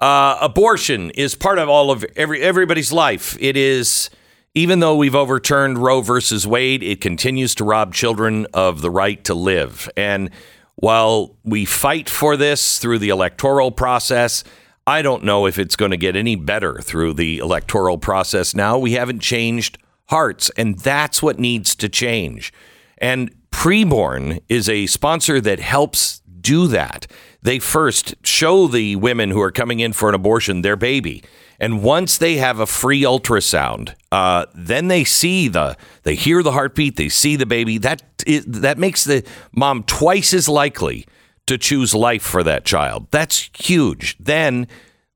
Uh, abortion is part of all of every everybody's life. It is even though we've overturned Roe versus Wade, it continues to rob children of the right to live. And while we fight for this through the electoral process, I don't know if it's going to get any better through the electoral process now. We haven't changed hearts, and that's what needs to change. And Preborn is a sponsor that helps do that. They first show the women who are coming in for an abortion their baby. And once they have a free ultrasound, uh, then they see the, they hear the heartbeat, they see the baby. That is, that makes the mom twice as likely to choose life for that child. That's huge. Then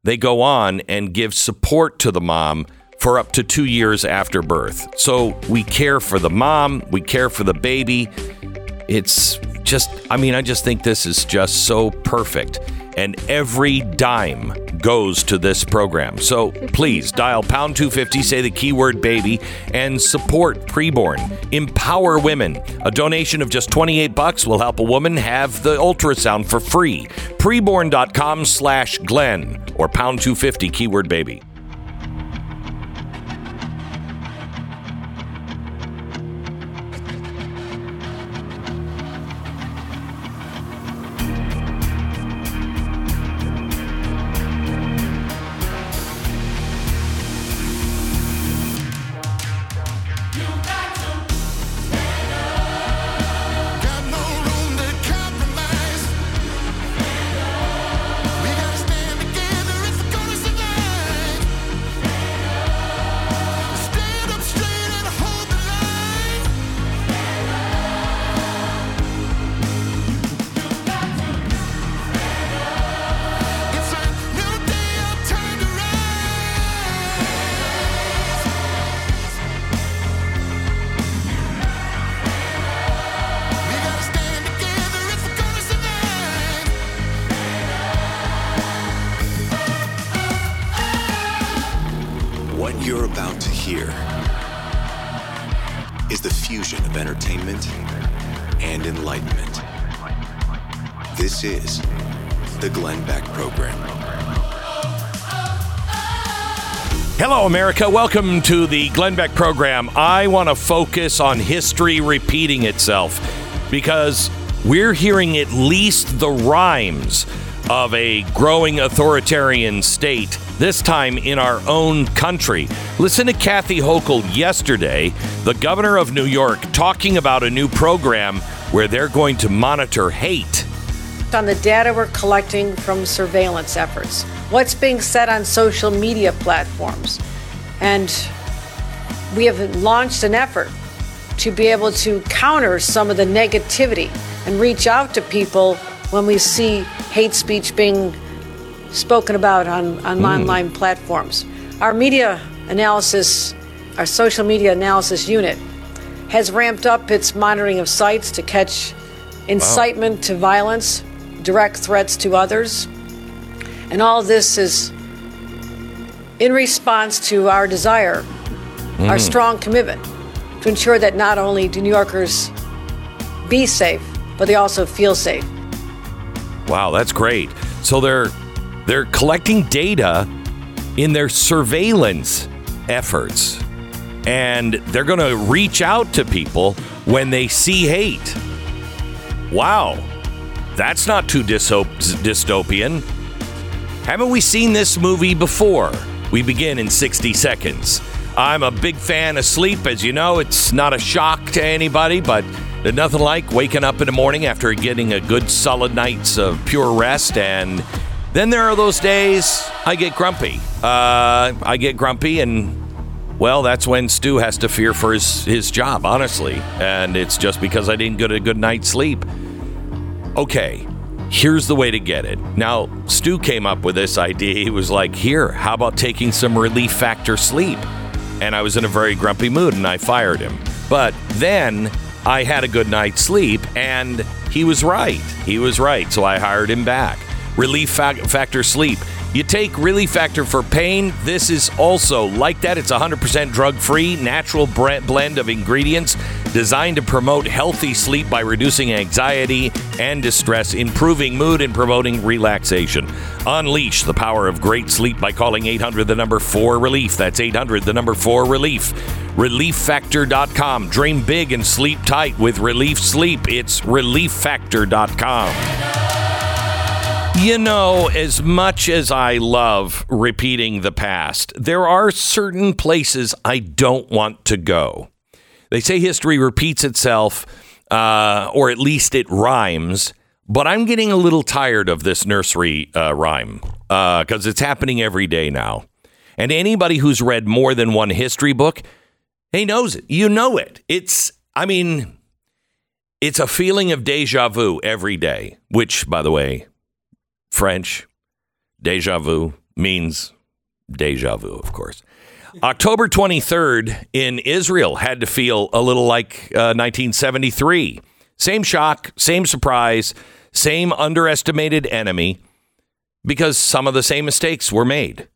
they go on and give support to the mom for up to two years after birth. So we care for the mom, we care for the baby. It's just, I mean, I just think this is just so perfect. And every dime goes to this program. So please dial pound 250, say the keyword baby, and support preborn. Empower women. A donation of just 28 bucks will help a woman have the ultrasound for free. Preborn.com slash Glenn or pound 250 keyword baby. America. Welcome to the Glenn Beck program. I want to focus on history repeating itself because we're hearing at least the rhymes of a growing authoritarian state, this time in our own country. Listen to Kathy Hochul yesterday, the governor of New York, talking about a new program where they're going to monitor hate. on the data we're collecting from surveillance efforts, what's being said on social media platforms. And we have launched an effort to be able to counter some of the negativity and reach out to people when we see hate speech being spoken about on, on hmm. online platforms. Our media analysis, our social media analysis unit, has ramped up its monitoring of sites to catch incitement to violence, direct threats to others. And all this is in response to our desire, our mm. strong commitment to ensure that not only do New Yorkers be safe, but they also feel safe. Wow, that's great. So they're they're collecting data in their surveillance efforts. And they're going to reach out to people when they see hate. Wow. That's not too dystopian. Haven't we seen this movie before? We begin in 60 seconds. I'm a big fan of sleep. As you know, it's not a shock to anybody, but there's nothing like waking up in the morning after getting a good solid night's of pure rest. And then there are those days I get grumpy. Uh, I get grumpy, and well, that's when Stu has to fear for his, his job, honestly. And it's just because I didn't get a good night's sleep. Okay, Here's the way to get it. Now, Stu came up with this idea. He was like, Here, how about taking some relief factor sleep? And I was in a very grumpy mood and I fired him. But then I had a good night's sleep and he was right. He was right. So I hired him back. Relief Fac- Factor Sleep. You take Relief Factor for pain. This is also like that. It's 100% drug free, natural blend of ingredients designed to promote healthy sleep by reducing anxiety and distress, improving mood, and promoting relaxation. Unleash the power of great sleep by calling 800 the number 4 relief. That's 800 the number 4 relief. ReliefFactor.com. Dream big and sleep tight with Relief Sleep. It's ReliefFactor.com. You know, as much as I love repeating the past, there are certain places I don't want to go. They say history repeats itself, uh, or at least it rhymes, but I'm getting a little tired of this nursery uh, rhyme because it's happening every day now. And anybody who's read more than one history book, he knows it. You know it. It's, I mean, it's a feeling of deja vu every day, which, by the way, French, deja vu means deja vu, of course. October 23rd in Israel had to feel a little like uh, 1973. Same shock, same surprise, same underestimated enemy, because some of the same mistakes were made.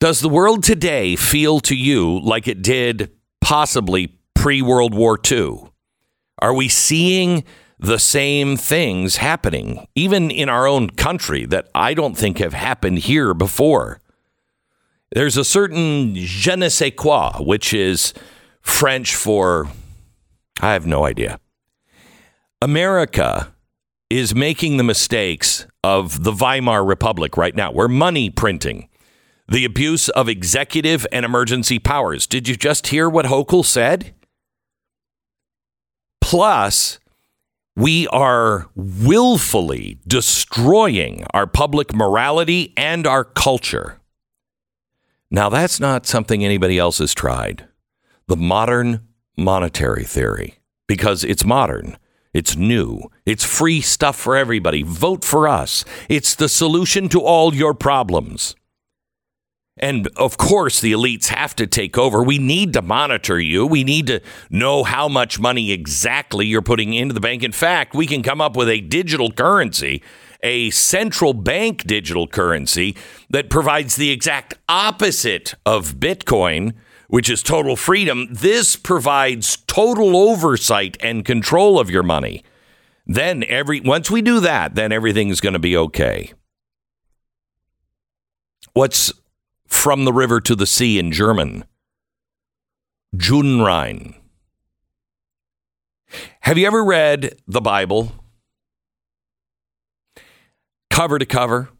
Does the world today feel to you like it did possibly pre World War II? Are we seeing the same things happening, even in our own country, that I don't think have happened here before? There's a certain je ne sais quoi, which is French for I have no idea. America is making the mistakes of the Weimar Republic right now. We're money printing, the abuse of executive and emergency powers. Did you just hear what Hochul said? Plus, we are willfully destroying our public morality and our culture. Now, that's not something anybody else has tried. The modern monetary theory, because it's modern, it's new, it's free stuff for everybody. Vote for us. It's the solution to all your problems. And of course, the elites have to take over. We need to monitor you. We need to know how much money exactly you're putting into the bank. In fact, we can come up with a digital currency, a central bank digital currency that provides the exact opposite of Bitcoin, which is total freedom. This provides total oversight and control of your money. Then every once we do that, then everything's going to be okay. What's from the river to the sea in German? Judenrein. Have you ever read the Bible cover to cover?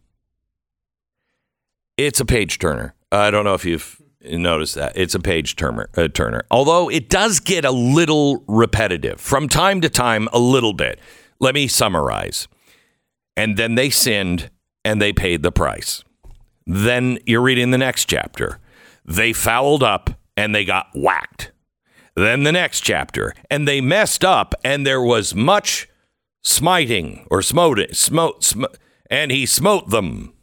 It's a page turner. I don't know if you've noticed that. It's a page turner, uh, turner. Although it does get a little repetitive from time to time, a little bit. Let me summarize. And then they sinned and they paid the price. Then you're reading the next chapter. They fouled up and they got whacked. Then the next chapter, and they messed up, and there was much smiting or smote, smote, sm- and he smote them.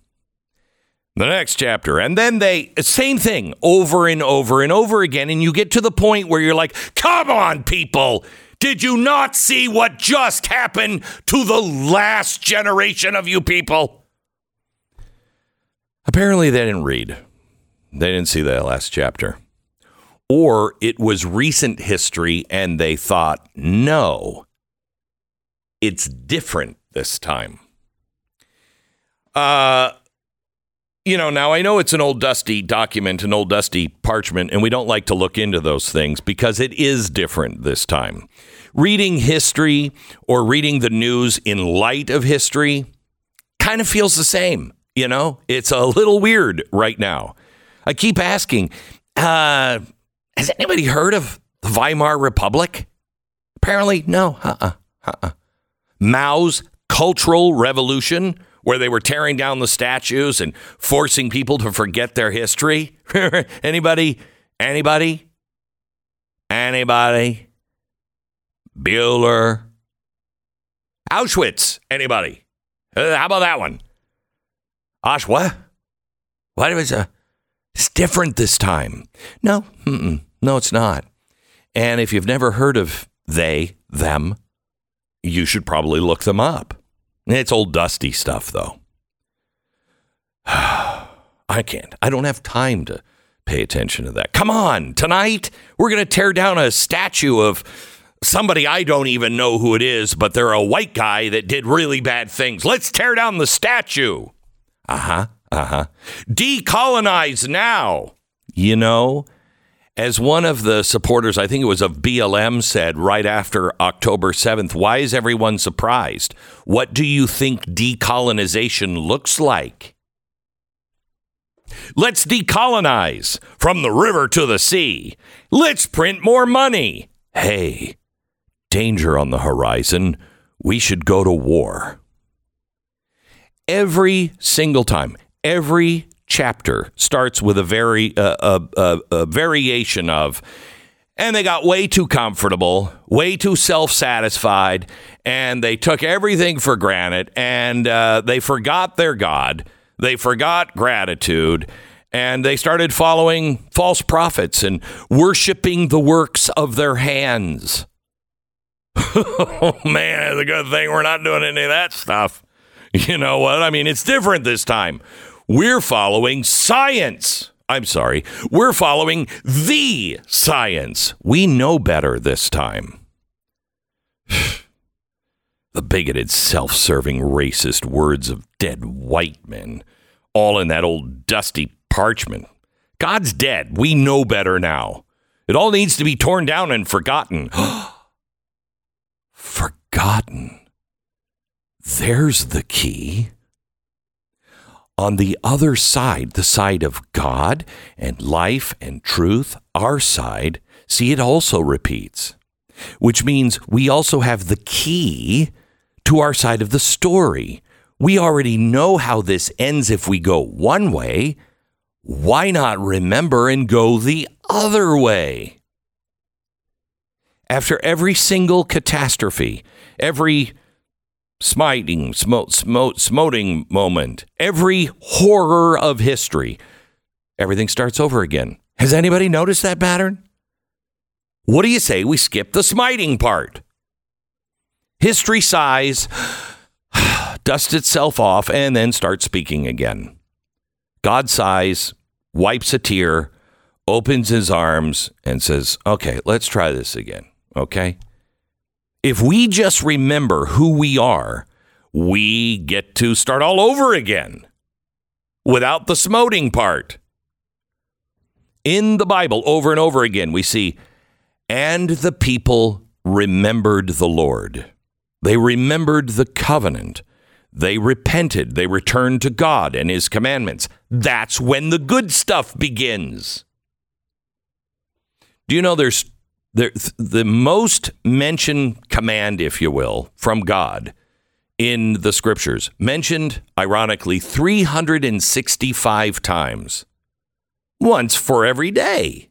The next chapter, and then they same thing over and over and over again, and you get to the point where you're like, "Come on, people! Did you not see what just happened to the last generation of you people?" Apparently, they didn't read. They didn't see that last chapter. Or it was recent history and they thought, no, it's different this time. Uh, you know, now I know it's an old dusty document, an old dusty parchment, and we don't like to look into those things because it is different this time. Reading history or reading the news in light of history kind of feels the same. You know, it's a little weird right now. I keep asking, uh, has anybody heard of the Weimar Republic? Apparently, no. Uh-uh. Uh-uh. Mao's Cultural Revolution, where they were tearing down the statues and forcing people to forget their history. anybody? Anybody? Anybody? Bueller? Auschwitz. Anybody? Uh, how about that one? Osh, what? What was a? Uh, it's different this time. No, no, it's not. And if you've never heard of they, them, you should probably look them up. It's old dusty stuff, though. I can't. I don't have time to pay attention to that. Come on, tonight we're going to tear down a statue of somebody I don't even know who it is, but they're a white guy that did really bad things. Let's tear down the statue. Uh huh. Uh huh. Decolonize now. You know, as one of the supporters, I think it was of BLM, said right after October 7th, why is everyone surprised? What do you think decolonization looks like? Let's decolonize from the river to the sea. Let's print more money. Hey, danger on the horizon. We should go to war. Every single time, every chapter starts with a very uh, a, a, a variation of and they got way too comfortable, way too self satisfied, and they took everything for granted, and uh, they forgot their God. They forgot gratitude, and they started following false prophets and worshiping the works of their hands. oh, man, it's a good thing we're not doing any of that stuff. You know what? I mean, it's different this time. We're following science. I'm sorry. We're following the science. We know better this time. the bigoted, self serving, racist words of dead white men, all in that old dusty parchment. God's dead. We know better now. It all needs to be torn down and forgotten. forgotten. There's the key. On the other side, the side of God and life and truth, our side, see, it also repeats, which means we also have the key to our side of the story. We already know how this ends if we go one way. Why not remember and go the other way? After every single catastrophe, every smiting, smote, smote, smoting moment, every horror of history, everything starts over again. Has anybody noticed that pattern? What do you say we skip the smiting part? History sighs, dusts itself off, and then starts speaking again. God sighs, wipes a tear, opens his arms, and says, Okay, let's try this again. Okay? If we just remember who we are, we get to start all over again without the smoting part. In the Bible, over and over again, we see, and the people remembered the Lord. They remembered the covenant. They repented. They returned to God and his commandments. That's when the good stuff begins. Do you know there's there, the most mentioned command, if you will, from God in the scriptures, mentioned ironically 365 times, once for every day.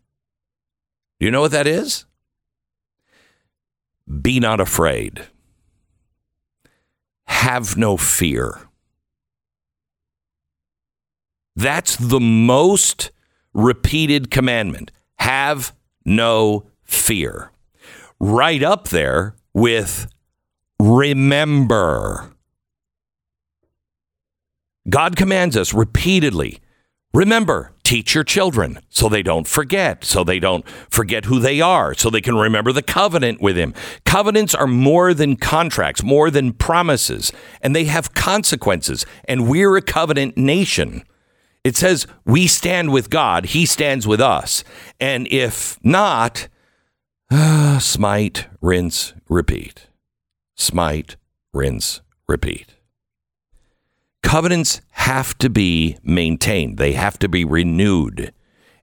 Do you know what that is? Be not afraid. Have no fear. That's the most repeated commandment. Have no fear. Right up there with remember. God commands us repeatedly remember, teach your children so they don't forget, so they don't forget who they are, so they can remember the covenant with Him. Covenants are more than contracts, more than promises, and they have consequences. And we're a covenant nation. It says we stand with God, He stands with us. And if not, smite, rinse, repeat. Smite, rinse, repeat. Covenants have to be maintained, they have to be renewed.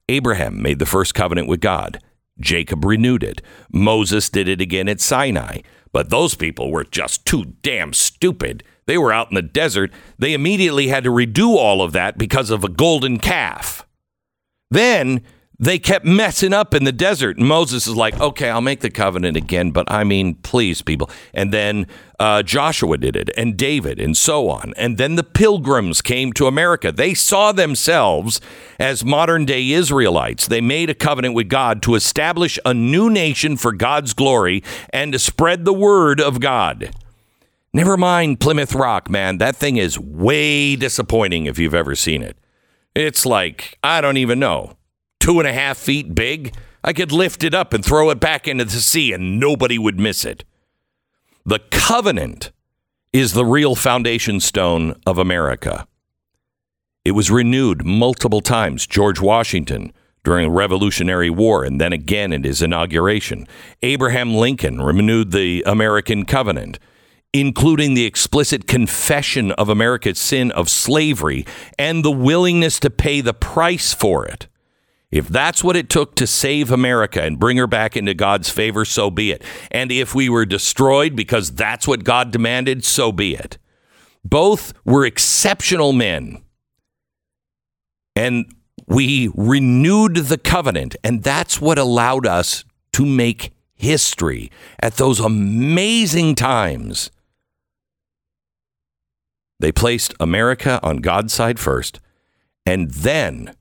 Abraham made the first covenant with God. Jacob renewed it. Moses did it again at Sinai. But those people were just too damn stupid. They were out in the desert. They immediately had to redo all of that because of a golden calf. Then they kept messing up in the desert. And Moses is like, okay, I'll make the covenant again, but I mean, please, people. And then uh, Joshua did it, and David, and so on. And then the pilgrims came to America. They saw themselves as modern day Israelites. They made a covenant with God to establish a new nation for God's glory and to spread the word of God. Never mind Plymouth Rock, man. That thing is way disappointing if you've ever seen it. It's like, I don't even know, two and a half feet big. I could lift it up and throw it back into the sea and nobody would miss it. The covenant is the real foundation stone of America. It was renewed multiple times. George Washington during the Revolutionary War and then again at his inauguration. Abraham Lincoln renewed the American covenant including the explicit confession of America's sin of slavery and the willingness to pay the price for it. If that's what it took to save America and bring her back into God's favor, so be it. And if we were destroyed because that's what God demanded, so be it. Both were exceptional men. And we renewed the covenant, and that's what allowed us to make history at those amazing times they placed America on God's side first, and then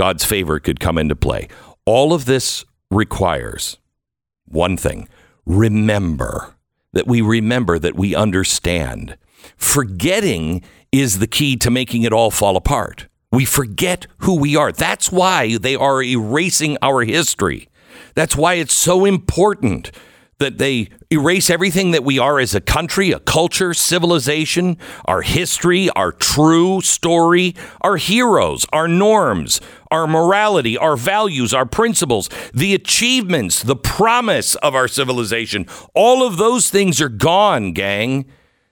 God's favor could come into play. All of this requires one thing remember that we remember that we understand. Forgetting is the key to making it all fall apart. We forget who we are. That's why they are erasing our history. That's why it's so important that they erase everything that we are as a country, a culture, civilization, our history, our true story, our heroes, our norms, our morality, our values, our principles, the achievements, the promise of our civilization. All of those things are gone, gang.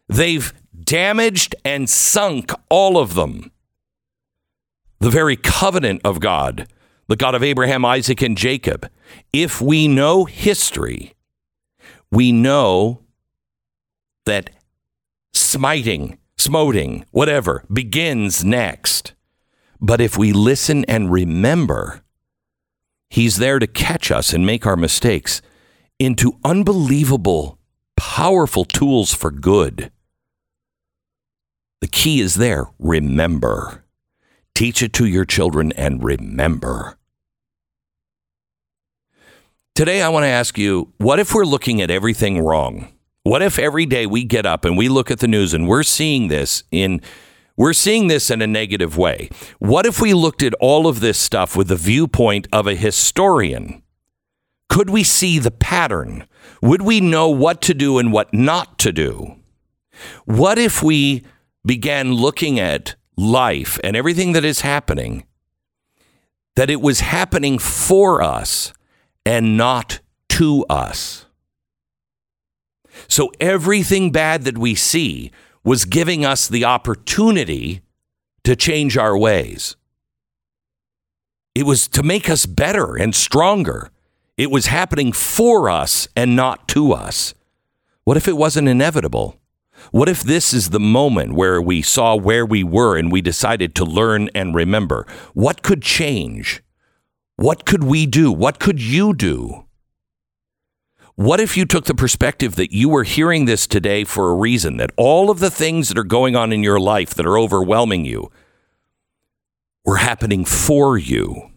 They've damaged and sunk all of them. The very covenant of God, the God of Abraham, Isaac, and Jacob. If we know history, we know that smiting, smoting, whatever begins next. But if we listen and remember, He's there to catch us and make our mistakes into unbelievable, powerful tools for good. The key is there. Remember. Teach it to your children and remember. Today, I want to ask you what if we're looking at everything wrong? What if every day we get up and we look at the news and we're seeing this in we're seeing this in a negative way. What if we looked at all of this stuff with the viewpoint of a historian? Could we see the pattern? Would we know what to do and what not to do? What if we began looking at life and everything that is happening, that it was happening for us and not to us. So everything bad that we see was giving us the opportunity to change our ways. It was to make us better and stronger. It was happening for us and not to us. What if it wasn't inevitable? What if this is the moment where we saw where we were and we decided to learn and remember? What could change? What could we do? What could you do? What if you took the perspective that you were hearing this today for a reason, that all of the things that are going on in your life that are overwhelming you were happening for you?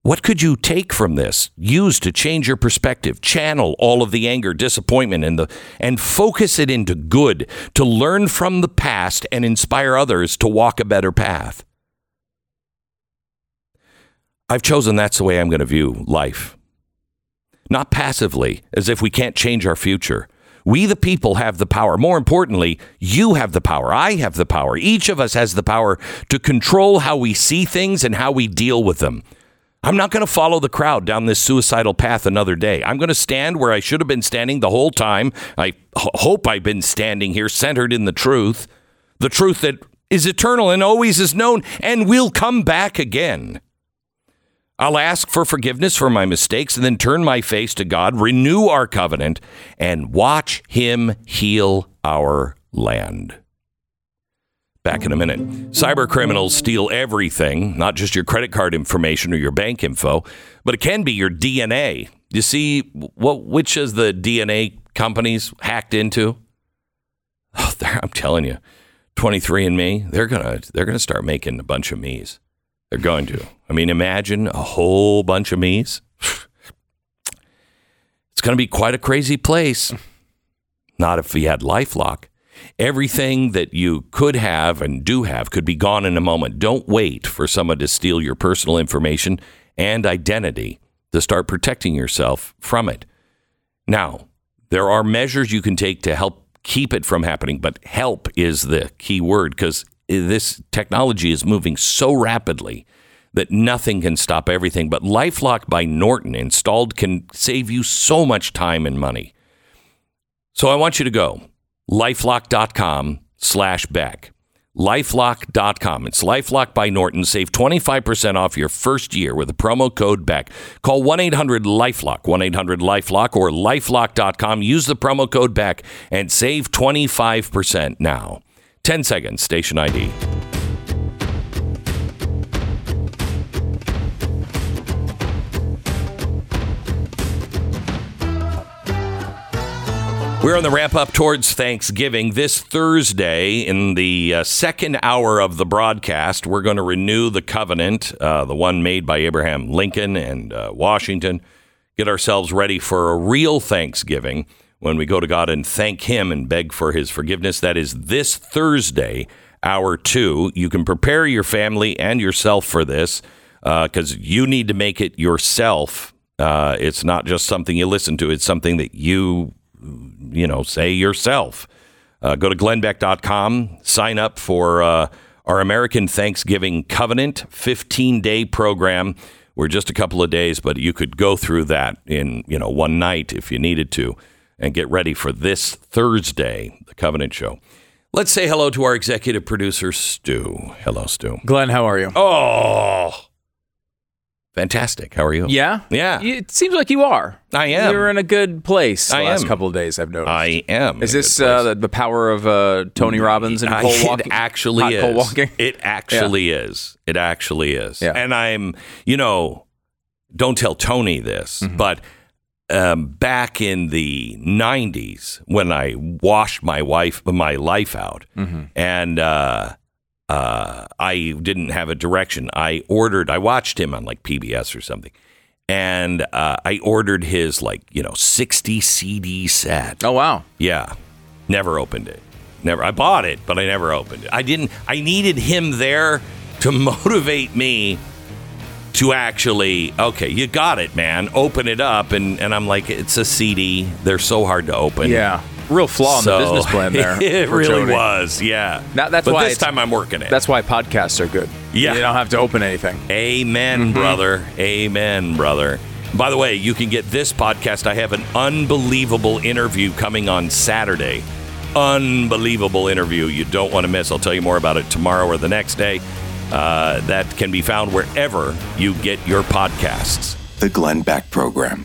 What could you take from this, use to change your perspective, channel all of the anger, disappointment, and the and focus it into good, to learn from the past and inspire others to walk a better path? I've chosen that's the way I'm going to view life. Not passively, as if we can't change our future. We, the people, have the power. More importantly, you have the power. I have the power. Each of us has the power to control how we see things and how we deal with them. I'm not going to follow the crowd down this suicidal path another day. I'm going to stand where I should have been standing the whole time. I h- hope I've been standing here centered in the truth, the truth that is eternal and always is known and will come back again. I'll ask for forgiveness for my mistakes and then turn my face to God, renew our covenant, and watch Him heal our land. Back in a minute. Cyber criminals steal everything, not just your credit card information or your bank info, but it can be your DNA. You see what which of the DNA companies hacked into? Oh, I'm telling you, 23andMe, they're gonna they're gonna start making a bunch of me's. They're going to. I mean, imagine a whole bunch of me's. It's going to be quite a crazy place. Not if we had LifeLock. Everything that you could have and do have could be gone in a moment. Don't wait for someone to steal your personal information and identity to start protecting yourself from it. Now, there are measures you can take to help keep it from happening, but help is the key word because this technology is moving so rapidly that nothing can stop everything. But Lifelock by Norton installed can save you so much time and money. So I want you to go lifelock.com slash Beck. Lifelock.com. It's Lifelock by Norton. Save 25% off your first year with the promo code Beck. Call 1 800 Lifelock, 1 800 Lifelock, or lifelock.com. Use the promo code Beck and save 25% now. 10 seconds, station ID. We're on the ramp up towards Thanksgiving. This Thursday, in the uh, second hour of the broadcast, we're going to renew the covenant, uh, the one made by Abraham Lincoln and uh, Washington. Get ourselves ready for a real Thanksgiving when we go to God and thank Him and beg for His forgiveness. That is this Thursday, hour two. You can prepare your family and yourself for this because you need to make it yourself. Uh, it's not just something you listen to, it's something that you you know, say yourself. Uh, go to glennbeck.com, sign up for uh, our American Thanksgiving Covenant 15 day program. We're just a couple of days, but you could go through that in, you know, one night if you needed to and get ready for this Thursday, the Covenant Show. Let's say hello to our executive producer, Stu. Hello, Stu. Glenn, how are you? Oh, fantastic. How are you? Yeah? Yeah. It seems like you are. I am. You're in a good place the I last am. couple of days, I've noticed. I am. Is in a this good place. uh, the, the power of uh, Tony Robbins and I- pole It walking? actually Hot is. pole walking? It actually is. It actually is. Yeah. And I'm, you know, don't tell Tony this, Mm-hmm. but um, back in the '90s when I washed my wife, my life out, Mm-hmm. and uh, uh, I didn't have a direction. I ordered. I watched him on like PBS or something. And uh, I ordered his like you know sixty CD set. Oh, wow. Yeah. Never opened it. Never. I bought it, but I never opened it. I didn't. I needed him there to motivate me to actually. Okay, you got it, man. Open it up, and and I'm like, it's a CD. They're so hard to open. Yeah. Real flaw in the business plan there. it really Tony. was. Yeah. Now, that's but why this time I'm working it. That's why podcasts are good. Yeah. You don't have to open anything. Amen, mm-hmm. brother. Amen, brother. By the way, you can get this podcast. I have an unbelievable interview coming on Saturday. Unbelievable interview you don't want to miss. I'll tell you more about it tomorrow or the next day. Uh, that can be found wherever you get your podcasts. The Glenn Beck Program.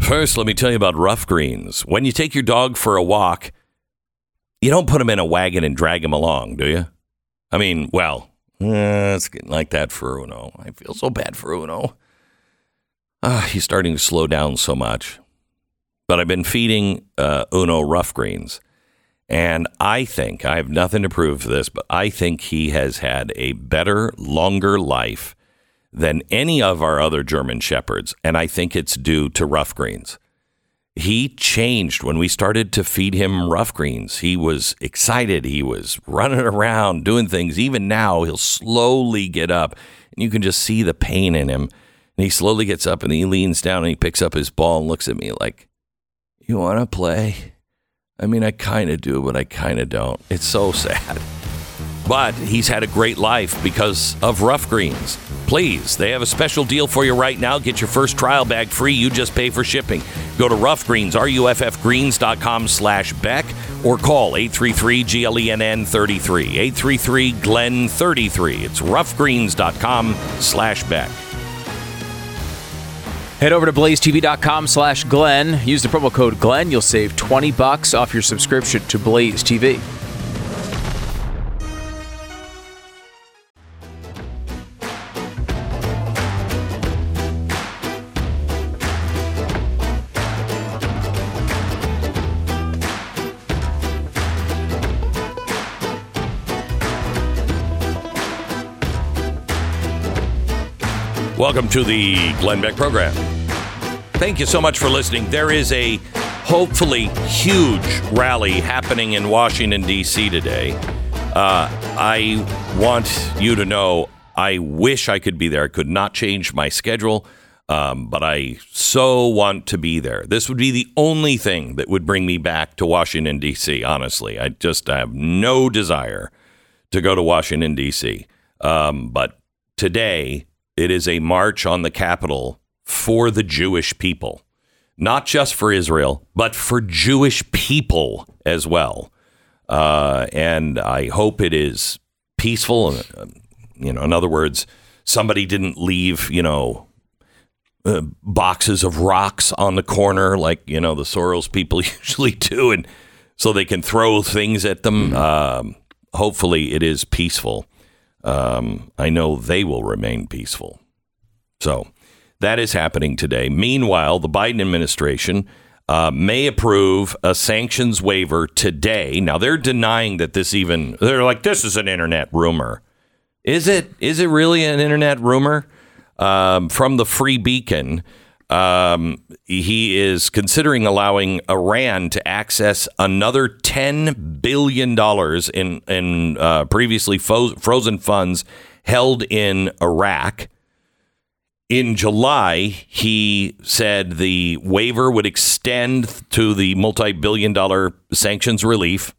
First, let me tell you about Rough Greens. When you take your dog for a walk, you don't put him in a wagon and drag him along, do you? I mean, well, eh, it's getting like that for Uno. I feel so bad for Uno. Ah, he's starting to slow down so much. But I've been feeding uh, Uno Rough Greens, and I think I have nothing to prove for this, but I think he has had a better, longer life than any of our other German shepherds, and I think it's due to rough greens. He changed when we started to feed him rough greens. He was excited. He was running around doing things. Even now, he'll slowly get up, and you can just see the pain in him. And he slowly gets up and he leans down and he picks up his ball and looks at me like, You want to play? I mean, I kind of do, but I kind of don't. It's so sad. But he's had a great life because of Rough Greens. Please, they have a special deal for you right now. Get your first trial bag free. You just pay for shipping. Go to Rough Greens, R-U-F-F-Greens.com slash Beck or call 833-GLENN33. 833-GLEN33. It's roughgreens.com slash Beck. Head over to blazetv.com slash Glenn. Use the promo code Glenn. You'll save 20 bucks off your subscription to Blaze TV. Welcome to the Glenn Beck program. Thank you so much for listening. There is a hopefully huge rally happening in Washington, D.C. today. Uh, I want you to know I wish I could be there. I could not change my schedule, um, but I so want to be there. This would be the only thing that would bring me back to Washington, D.C., honestly. I just I have no desire to go to Washington, D.C. Um, but today, it is a march on the Capitol for the Jewish people, not just for Israel, but for Jewish people as well. Uh, and I hope it is peaceful. Uh, You know, in other words, somebody didn't leave, you know, uh, boxes of rocks on the corner like, you know, the Soros people usually do, and so they can throw things at them. Um, hopefully, it is peaceful. Um, I know they will remain peaceful. So that is happening today. Meanwhile, the Biden administration uh, may approve a sanctions waiver today. Now they're denying that this even. They're like, this is an internet rumor. Is it? Is it really an internet rumor? Um, from the Free Beacon, um, he is considering allowing Iran to access another ten billion dollars in in uh, previously fo- frozen funds held in Iraq. In July, he said the waiver would extend to the multi billion dollar sanctions relief.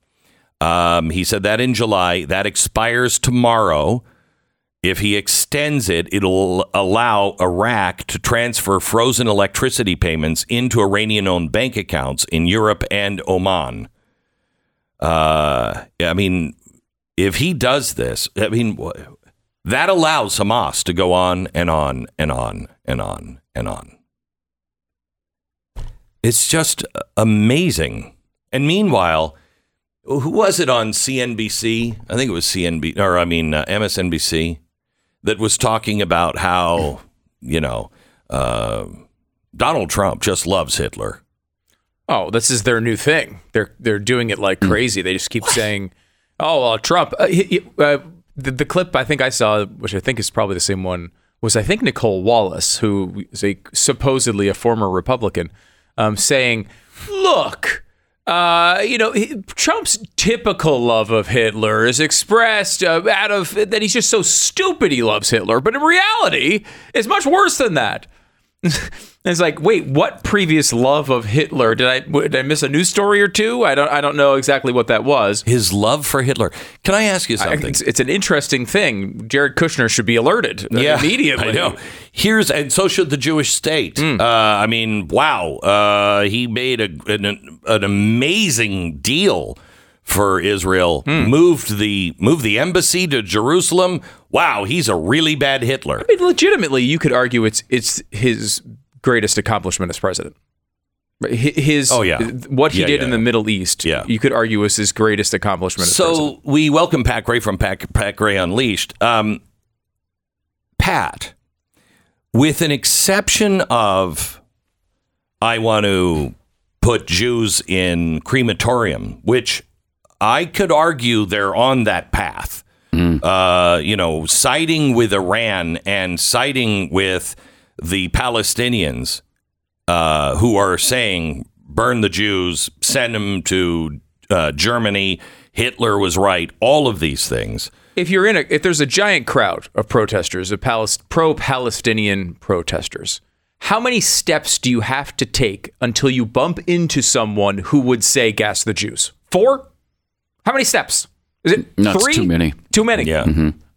Um, he said that in July. That expires tomorrow. If he extends it, it'll allow Iraq to transfer frozen electricity payments into Iranian owned bank accounts in Europe and Oman. Uh, I mean, if he does this, I mean, that allows Hamas to go on and on and on and on and on. It's just amazing. And meanwhile, who was it on CNBC? I think it was CNB or I mean uh, MSNBC that was talking about how you know uh, Donald Trump just loves Hitler. Oh, this is their new thing. They're they're doing it like crazy. They just keep saying, "Oh, well, Trump." Uh, he, he- uh, the, the clip I think I saw, which I think is probably the same one, was I think Nicolle Wallace, who is a supposedly a former Republican, um, saying, "Look." Uh, you know, Trump's typical love of Hitler is expressed uh, out of that he's just so stupid he loves Hitler, but in reality, it's much worse than that. it's like, wait, what previous love of Hitler did I did I miss a news story or two? I don't I don't know exactly what that was. His love for Hitler. Can I ask you I- something? It's, it's an interesting thing. Jared Kushner should be alerted uh, immediately. I know. Here's and so should the Jewish state. Hmm. Uh, I mean, wow. Uh, he made a, an, an amazing deal for Israel. Hmm. Moved the moved the embassy to Jerusalem. Wow, he's a really bad Hitler. I mean, legitimately, you could argue it's it's his greatest accomplishment as president. His Oh, yeah. what he Yeah, did yeah, in the. Middle East. Yeah. you could argue was his greatest accomplishment as president. So we welcome Pat Gray from Pat, Pat Gray Unleashed. Um, Pat, with an exception of, I want to put Jews in crematorium, which I could argue they're on that path. Uh, you know, siding with Iran and siding with the Palestinians uh, who are saying burn the Jews, send them to uh, Germany. Hitler was right. All of these things. if you're in a if there's a giant crowd of protesters of Palis, pro-palestinian protesters how many steps do you have to take until you bump into someone who would say gas the jews four how many steps is it No, it's three too many. too many Yeah.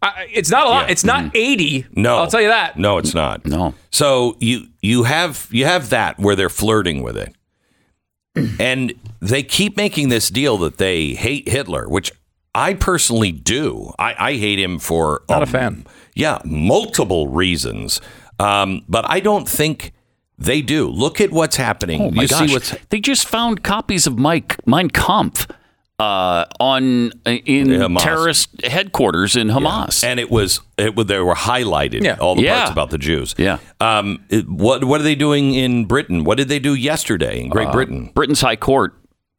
I- it's not a lot Yeah. it's not 80 No, i'll tell you that No, it's not. No. So you you have you have that where they're flirting with it, and they keep making this deal that they hate Hitler, which I personally do. I, I hate him for Not a um, fan. Yeah, multiple reasons, um, but I don't think they do. Look at what's happening. Oh my you gosh! see what's they just found copies of Mike Mein Kampf uh, on in Hamas. terrorist headquarters in Hamas. and it was it was they were highlighted Yeah. all the Yeah. parts about the Jews. Yeah. Um. it- what what are they doing in Britain? What did they do yesterday in Uh, Great Britain? Britain's High Court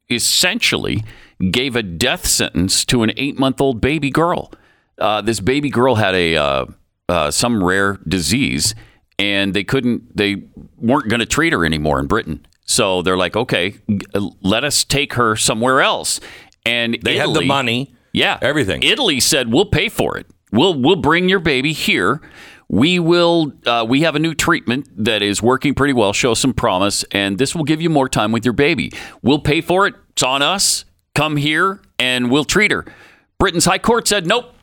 essentially gave a death sentence to an eight-month-old baby girl. Uh, this baby girl had a uh, uh, some rare disease, and they couldn't. They weren't going to treat her anymore in Britain. So they're like, okay, let us take her somewhere else. And They had the money. yeah, everything. Italy said we'll pay for it. We'll we'll bring your baby here. We will. Uh, we have a new treatment that is working pretty well. Show some promise, and this will give you more time with your baby. We'll pay for it. It's on us. Come here, and we'll treat her. Britain's High Court said nope,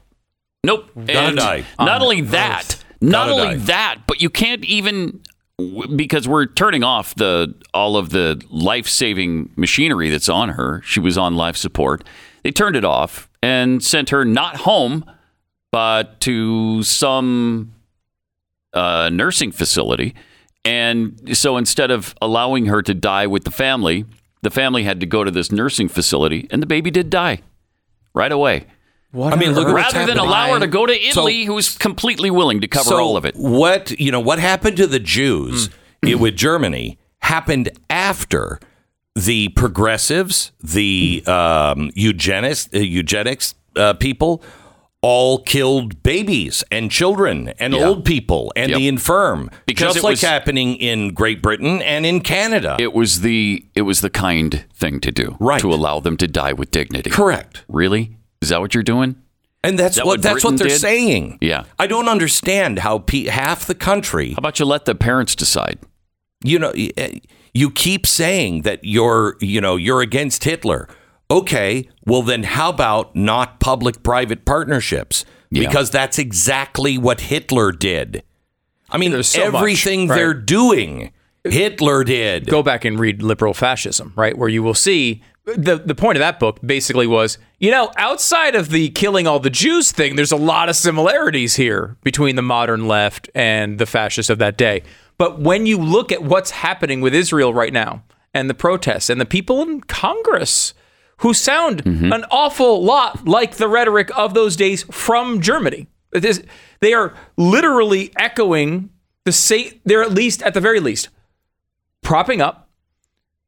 nope. Gotta and die. Not only that, not Gotta only die. that, but you can't even w- because we're turning off the all of the life-saving machinery that's on her. She was on life support. They turned it off and sent her not home, but to some uh, nursing facility. And so instead of allowing her to die with the family, the family had to go to this nursing facility, and the baby did die right away. What I mean, look at earth? what's Rather than allow her to go to So- Italy, who's completely willing to cover so all of it. What you know? What happened to the Jews it, with Germany happened after the progressives, the um, eugenics, uh, eugenics uh, people, all killed babies and children and Yeah. old people and Yep. the infirm, Because just like was- happening in Great Britain and in Canada. It was the it was the kind thing to do, Right. To allow them to die with dignity. Correct. Really? Is that what you're doing? And that's that what, what that's what they're did? saying. Yeah. I don't understand how pe- half the country How about you let the parents decide? you know eh, you keep saying that you're you know you're against Hitler. Okay, well then how about not public private partnerships? Yeah. Because that's exactly what Hitler did. I mean, There's so much, everything right. they're doing, Hitler did. go back and read liberal fascism, right? Where you will see the the point of that book basically was, you know, outside of the killing all the Jews thing, there's a lot of similarities here between the modern left and the fascists of that day. But when you look at what's happening with Israel right now and the protests and the people in Congress who sound mm-hmm. an awful lot like the rhetoric of those days from Germany. Is- they are literally echoing the same, they're at least, at the very least, propping up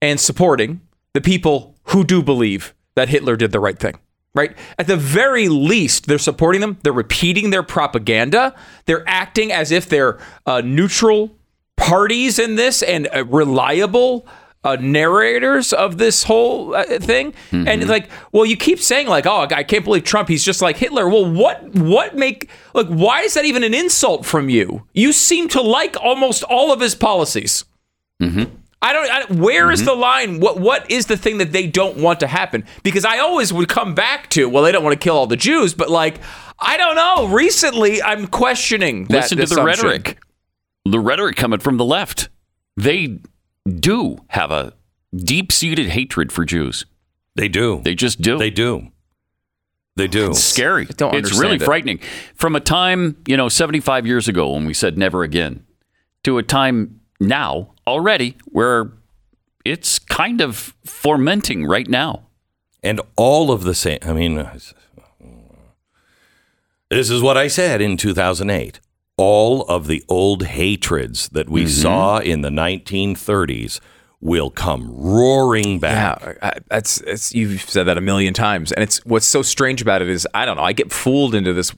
and supporting the people who do believe that Hitler did the right thing. Right? At the very least, they're supporting them. They're repeating their propaganda. They're acting as if they're uh, neutral parties in this and uh, reliable uh, narrators of this whole uh, thing. And like, well, you keep saying like, oh, I can't believe Trump. He's just like Hitler. Well, what what make like why is that even an insult from you? You seem to like almost all of his policies. Mm-hmm. I don't. I, where is mm-hmm. the line? What What is the thing that they don't want to happen? Because I always would come back to, well, they don't want to kill all the Jews, but like, I don't know. Recently, I'm questioning that Listen to the rhetoric. The rhetoric coming from the left. They do have a deep-seated hatred for Jews. They do. They just do. They do. They do. It's scary. don't it's understand really it. frightening. From a time, you know, 75 years ago when we said never again, to a time now already where it's kind of fermenting right now. and all of the same. I mean, this is what I said in 2008. All of the old hatreds that we mm-hmm. saw in the 1930s will come roaring back. Yeah, I, that's you've said that a million times, and it's what's so strange about it is I don't know. I get fooled into this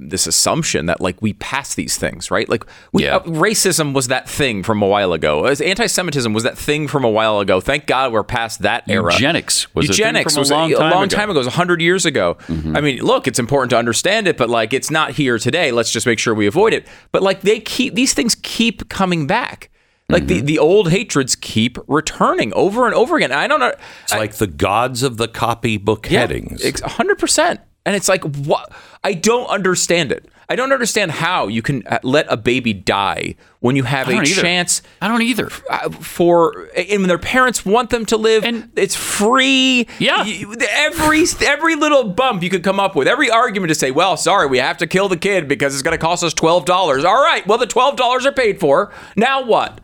this assumption that like we pass these things, right? Like we, Yeah. uh, racism was that thing from a while ago. As Anti-Semitism was that thing from a while ago. Thank God we're past that era. Eugenics was a thing eugenics a was long time ago. time ago. It was hundred years ago. Mm-hmm. I mean, look, it's important to understand it, but like it's not here today. Let's just make sure we avoid it. But like they keep these things keep coming back. Like the, mm-hmm. the old hatreds keep returning over and over again. I don't know. It's like the gods of the copybook headings. hundred percent. And it's like what I don't understand it. I don't understand how you can uh, let a baby die when you have a either. chance I don't either. uh, for and when their parents want them to live And- it's free Yeah. You- every every little bump you could come up with every argument to say well sorry we have to kill the kid because it's going to cost us $12 all right well the $12 are paid for now what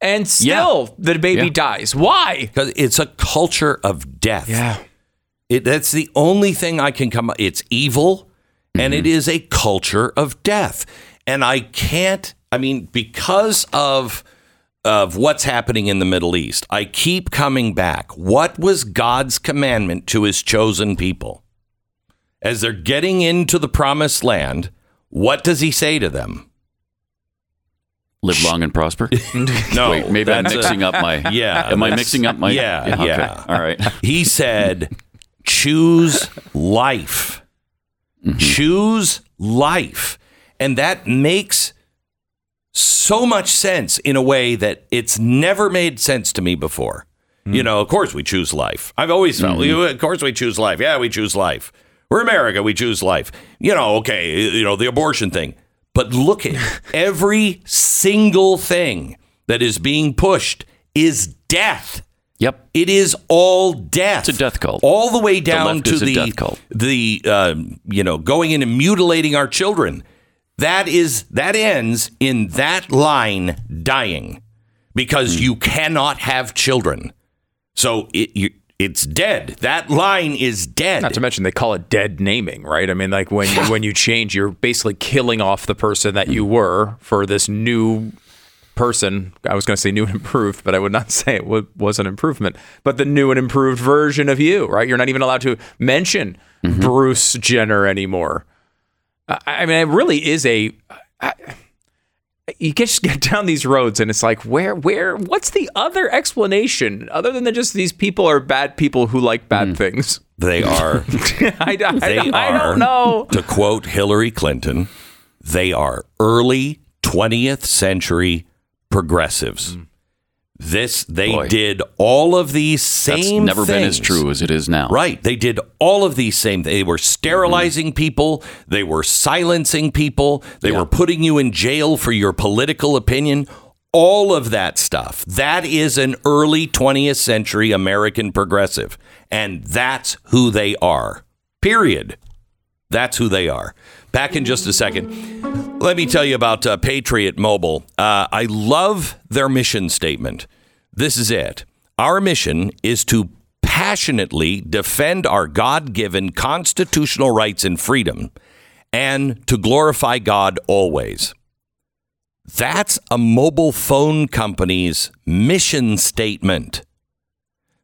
and still the baby Yeah. dies why Because it's a culture of death. It, that's the only thing I can come. It's evil, and it mm-hmm. is a culture of death. And I can't. I mean, because of of what's happening in the Middle East, I keep coming back. What was God's commandment to His chosen people as they're getting into the Promised Land? What does He say to them? Live long and prosper. No, Wait, maybe I'm that's a- mixing up my. Yeah, Am I mixing up my? Yeah, okay. yeah. All right. He said, choose life. Mm-hmm. Choose life. And that makes so much sense in a way that it's never made sense to me before. You mm. know, of course we choose life. I've always felt, mm-hmm. of course we choose life. Yeah, we choose life. We're America, we choose life. You know, okay, you know, the abortion thing. But look at every single thing that is being pushed is death. Yep. It is all death. It's a death cult. All the way down left to the death cult. the um, you know going in and mutilating our children. That is that ends in that line dying because you cannot have children. So it you, it's dead. That line is dead. Not to mention they call it dead naming, right? I mean, like when you, when you change, you're basically killing off the person that you were for this new person. I was going to say new and improved, but I would not say it wa- was an improvement. But the new and improved version of you, right? You're not even allowed to mention mm-hmm. Bruce Jenner anymore. I, I mean, it really is a. I, you just get down these roads and it's like where where what's the other explanation other than that just these people are bad people who like bad mm. things they are. I, I, They I, I are. don't know. To quote Hillary Clinton, they are early 20th century progressives. Mm. This they Boy. did all of these That's same never been as true as it is now. Right. They did all of these same. They were sterilizing mm-hmm. people. They were silencing people. They Yeah. were putting you in jail for your political opinion. All of that stuff. That is an early 20th century American progressive. And that's who they are. Period. That's who they are. Back in just a second. Let me tell you about uh, Patriot Mobile. Uh, I love their mission statement. This is it. Our mission is to passionately defend our God given constitutional rights and freedom and to glorify God always. That's a mobile phone company's mission statement.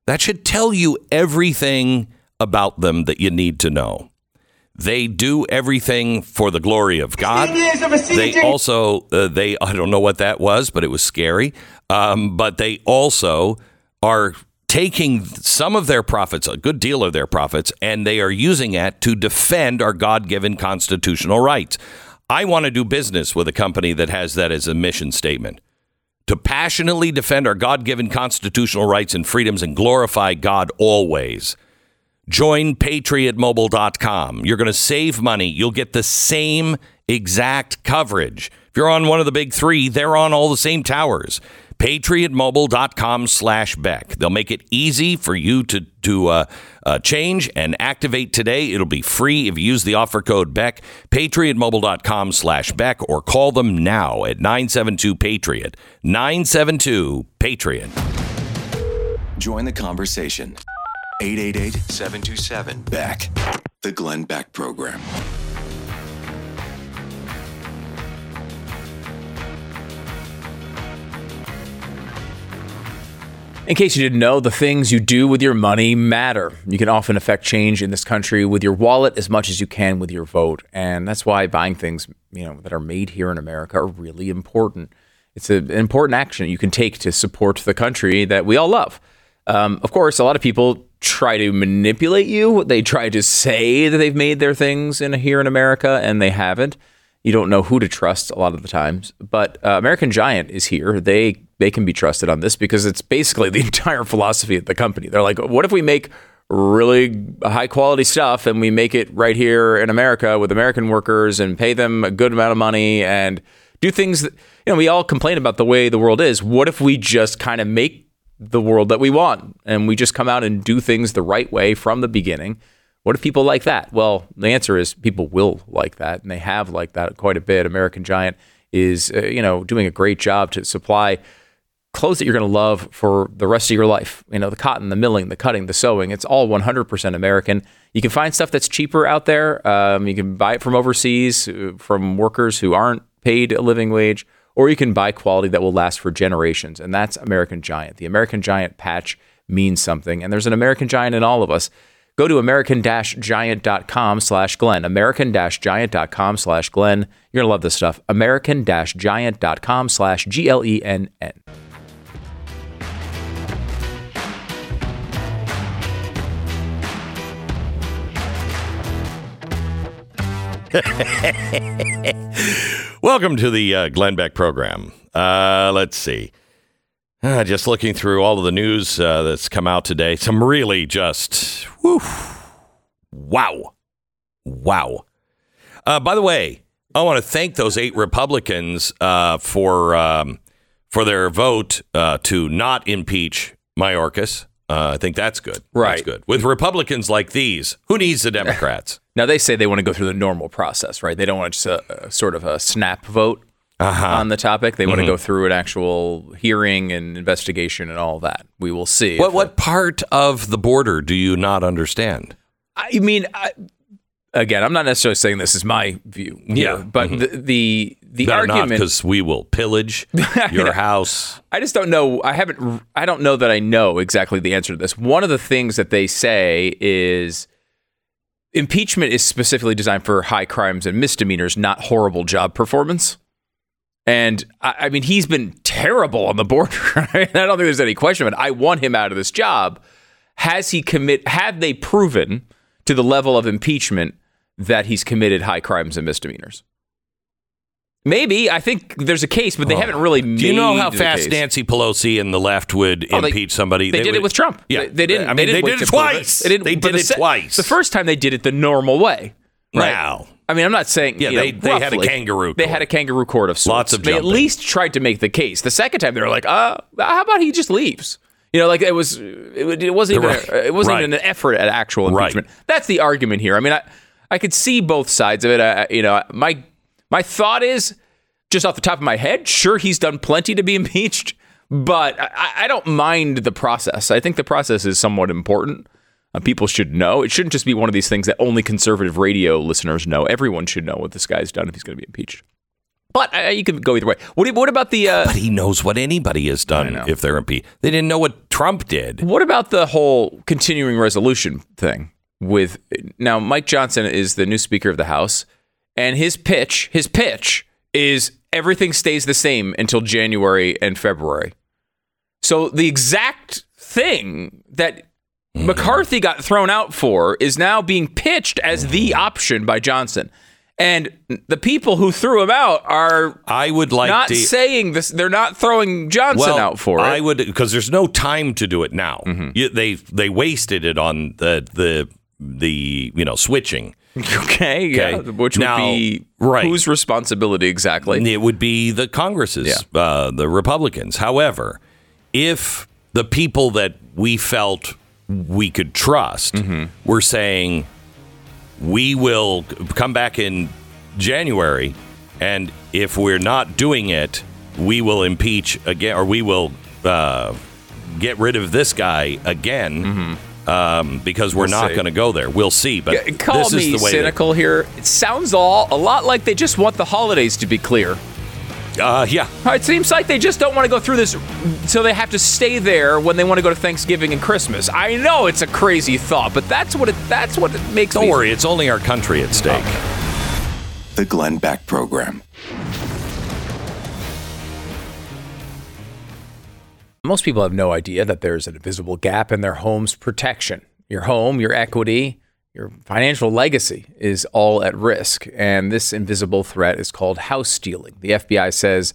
That should tell you everything about them that you need to know. They do everything for the glory of God. They also uh, they I don't know what that was, but it was scary. Um, but they also are taking some of their profits, a good deal of their profits, and they are using it to defend our God-given constitutional rights. I want to do business with a company that has that as a mission statement to passionately defend our God given constitutional rights and freedoms and glorify God always. Join patriotmobile.com. You're going to save money. You'll get the same exact coverage. If you're on one of the big three, they're on all the same towers. Patriotmobile.com slash Beck. They'll make it easy for you to, to uh, uh, change and activate today. It'll be free if you use the offer code Beck. Patriotmobile.com slash Beck or call them now at 972 Patriot. 972 Patriot. Join the conversation. 888 727 Beck. The Glenn Beck Program. In case you didn't know, the things you do with your money matter. You can often affect change in this country with your wallet as much as you can with your vote. And that's why buying things, you know, that are made here in America are really important. It's an important action you can take to support the country that we all love. Um, of course, a lot of people try to manipulate you. They try to say that they've made their things in here in America, and they haven't. You don't know who to trust a lot of the times. But uh, American Giant is here. They they can be trusted on this because it's basically the entire philosophy of the company. They're like, what if we make really high quality stuff and we make it right here in America with American workers and pay them a good amount of money and do things that you know we all complain about the way the world is. What if we just kind of make the world that we want and we just come out and do things the right way from the beginning? What if people like that? Well, the answer is people will like that, and they have liked that quite a bit. American Giant is, uh, you know, doing a great job to supply clothes that you're going to love for the rest of your life. You know, the cotton, the milling, the cutting, the sewing, it's all 100% American. You can find stuff that's cheaper out there. Um, you can buy it from overseas, uh, from workers who aren't paid a living wage, or you can buy quality that will last for generations. And that's American Giant. The American Giant patch means something, and there's an American Giant in all of us. Go to american-giant.com slash Glenn. American-giant.com slash Glenn. You're going to love this stuff. American-giant.com slash G-L-E-N-N. Welcome to the uh, Glenn Beck program. Uh, let's see. Uh, just looking through all of the news uh, that's come out today. Some really just, whew, wow. Wow. Uh, by the way, I want to thank those eight Republicans uh, for um, for their vote uh, to not impeach Mayorkas. Uh, I think that's good. That's Right. good. With Republicans like these, who needs the Democrats? Now, they say they want to go through the normal process, right? They don't want just a, a sort of a snap vote Uh-huh. on the topic. They want Mm-hmm. to go through an actual hearing and investigation and all that. We will see. What what part of the border do you not understand? I mean, I, again, I'm not necessarily saying this is my view. Yeah. here, but the the the Better argument. because we will pillage your house. I just don't know. I haven't. I don't know that I know exactly the answer to this. One of the things that they say is impeachment is specifically designed for high crimes and misdemeanors, not horrible job performance. And I, I mean, he's been terrible on the border. I don't think there's any question of it. I want him out of this job. Has he commit? Have they proven to the level of impeachment that he's committed high crimes and misdemeanors? Maybe I think there's a case, but they haven't really. Oh. Do you know how fast. Nancy Pelosi and the left would Oh, they- impeach somebody? They, did would- it with Trump. Yeah, they, they didn't. I mean, they, didn't they did it twice. They, didn't, but did the it se- twice. The first time they did it the normal way. Right? Wow. I mean, I'm not saying. Yeah, you know, they- they had a roughly, kangaroo They court. had a kangaroo court of sorts. Lots of They at jumping. least tried to make the case. The second time they were like, "Uh, how about he just leaves?" You know, like it was. It, it wasn't even. Right. A, it wasn't Right. even an effort at actual Right. impeachment. That's the argument here. I mean, I, I could see both sides of it. I, I- you know, my my thought is just off the top of my head, sure, he's done plenty to be impeached, but I, I don't mind the process. I think the process is somewhat important. Uh, people should know. It shouldn't just be one of these things that only conservative radio listeners know. Everyone should know what this guy's done if he's going to be impeached. But uh, you can go either way. What, what about the? Uh, But he knows what anybody has done if they're impeached. They didn't know what Trump did. What about the whole continuing resolution thing with now Mike Johnson is the new speaker of the House and his pitch, his pitch is everything stays the same until January and February. So the exact thing that McCarthy got thrown out for is now being pitched as the option by Johnson. And the people who threw him out are I would like not to. saying this. They're not throwing Johnson well, out for it. I would because there's no time to do it now. Mm-hmm. You, they they wasted it on the the the you know switching. Okay, yeah, Okay. which would Now- be right. whose responsibility exactly? It would be the Congresses, uh, the Republicans. However, if the people that we felt we could trust Mm-hmm. were saying we will come back in January, and if we're not doing it, we will impeach again, or we will uh, get rid of this guy again. Um, because we're. We'll not going to go there. We'll see. But Yeah, Call this me is the way. that- cynical here. It sounds all a lot like they just want the holidays to be clear. uh, yeah, It seems like they just don't want to go through this, so they have to stay there when they want to go to Thanksgiving and Christmas. I know it's a crazy thought, but that's what it. That's what it makes. don't me, worry. It's only our country at stake. The Glenn Beck Program. Most people have no idea that there's an invisible gap in their home's protection. Your home, your equity, your financial legacy is all at risk. And this invisible threat is called house stealing. The FBI says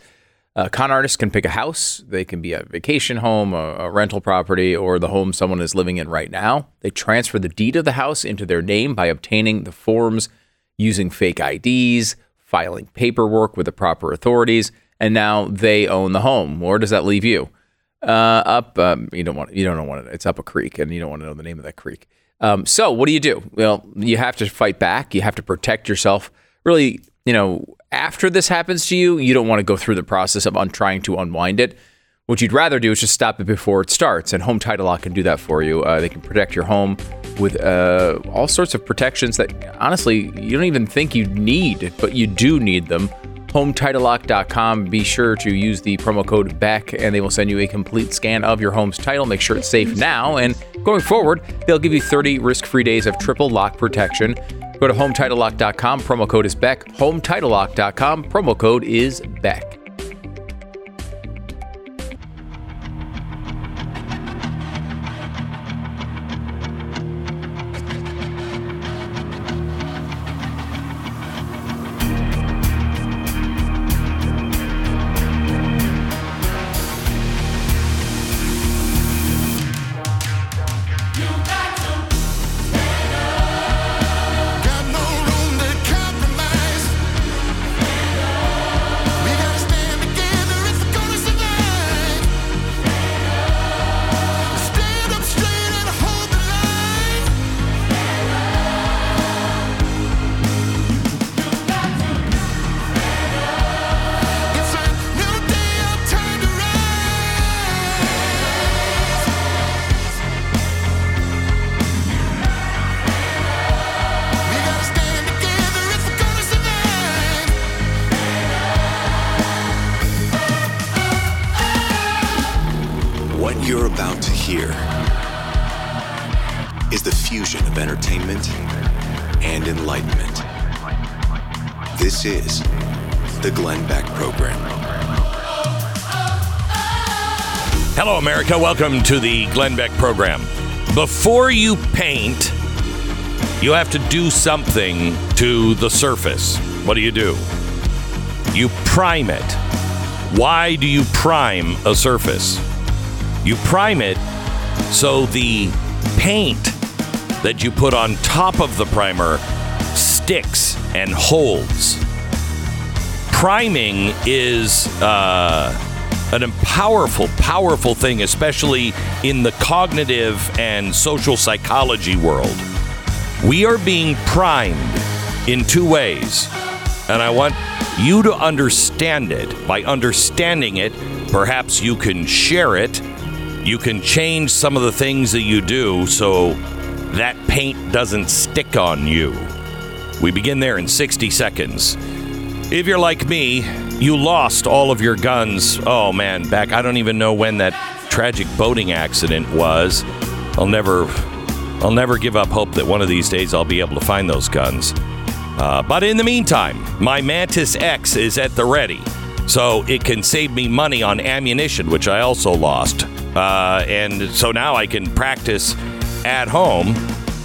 uh, con artists can pick a house, they can be a vacation home, a, a rental property, or the home someone is living in right now. They transfer the deed of the house into their name by obtaining the forms using fake IDs, filing paperwork with the proper authorities, and now they own the home. Where does that leave you? Uh, up. Um, you don't want. You don't want it. It's up a creek, and you don't want to know the name of that creek. Um, so what do you do? Well, you have to fight back. You have to protect yourself. Really, you know, after this happens to you, you don't want to go through the process of un- trying to unwind it. What you'd rather do is just stop it before it starts, and Home Title Lock can do that for you. Uh, they can protect your home with uh, all sorts of protections that honestly you don't even think you need, but you do need them. HomeTitleLock.com. Be sure to use the promo code BECK and they will send you a complete scan of your home's title. Make sure it's safe now. And going forward, they'll give you 30 risk free days of triple lock protection. Go to HomeTitleLock.com. Promo code is BECK. HomeTitleLock.com. Promo code is BECK. Welcome to the Glenn Beck program. Before you paint, you have to do something to the surface. What do you do? You prime it. Why do you prime a surface? You prime it so the paint that you put on top of the primer sticks and holds. Priming is uh, an powerful, powerful thing, especially in the cognitive and social psychology world. We are being primed in two ways, and I want you to understand it. By understanding it, perhaps you can share it. You can change some of the things that you do so that paint doesn't stick on you. We begin there in 60 seconds. If you're like me, you lost all of your guns. Oh man, back I don't even know when that tragic boating accident was. I'll never I'll never give up hope that one of these days I'll be able to find those guns. Uh, but in the meantime, my Mantis X is at the ready, so it can save me money on ammunition, which I also lost. Uh, and so now I can practice at home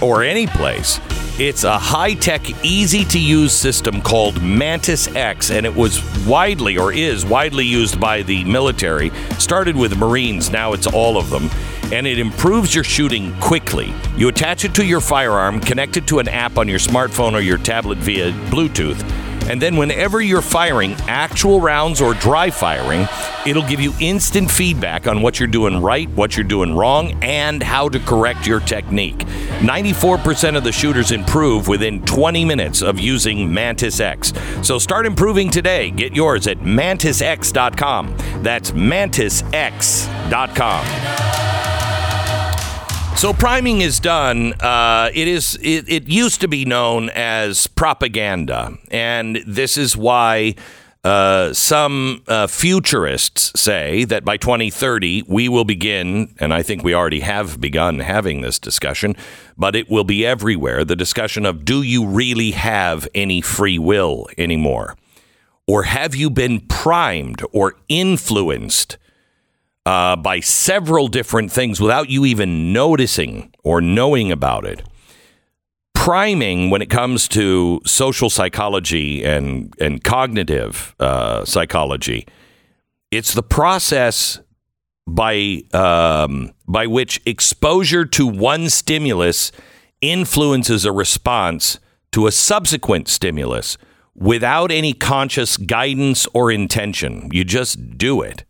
or any place. It's a high tech, easy to use system called Mantis X, and it was widely or is widely used by the military. Started with Marines, now it's all of them. And it improves your shooting quickly. You attach it to your firearm, connect it to an app on your smartphone or your tablet via Bluetooth. And then, whenever you're firing actual rounds or dry firing, it'll give you instant feedback on what you're doing right, what you're doing wrong, and how to correct your technique. 94% of the shooters improve within 20 minutes of using Mantis X. So start improving today. Get yours at mantisx.com. That's mantisx.com. So priming is done. Uh, it is. It, it used to be known as propaganda, and this is why uh, some uh, futurists say that by 2030 we will begin, and I think we already have begun having this discussion, but it will be everywhere. The discussion of do you really have any free will anymore, or have you been primed or influenced? Uh, by several different things without you even noticing or knowing about it. Priming, when it comes to social psychology and, and cognitive uh, psychology, it's the process by, um, by which exposure to one stimulus influences a response to a subsequent stimulus without any conscious guidance or intention. You just do it.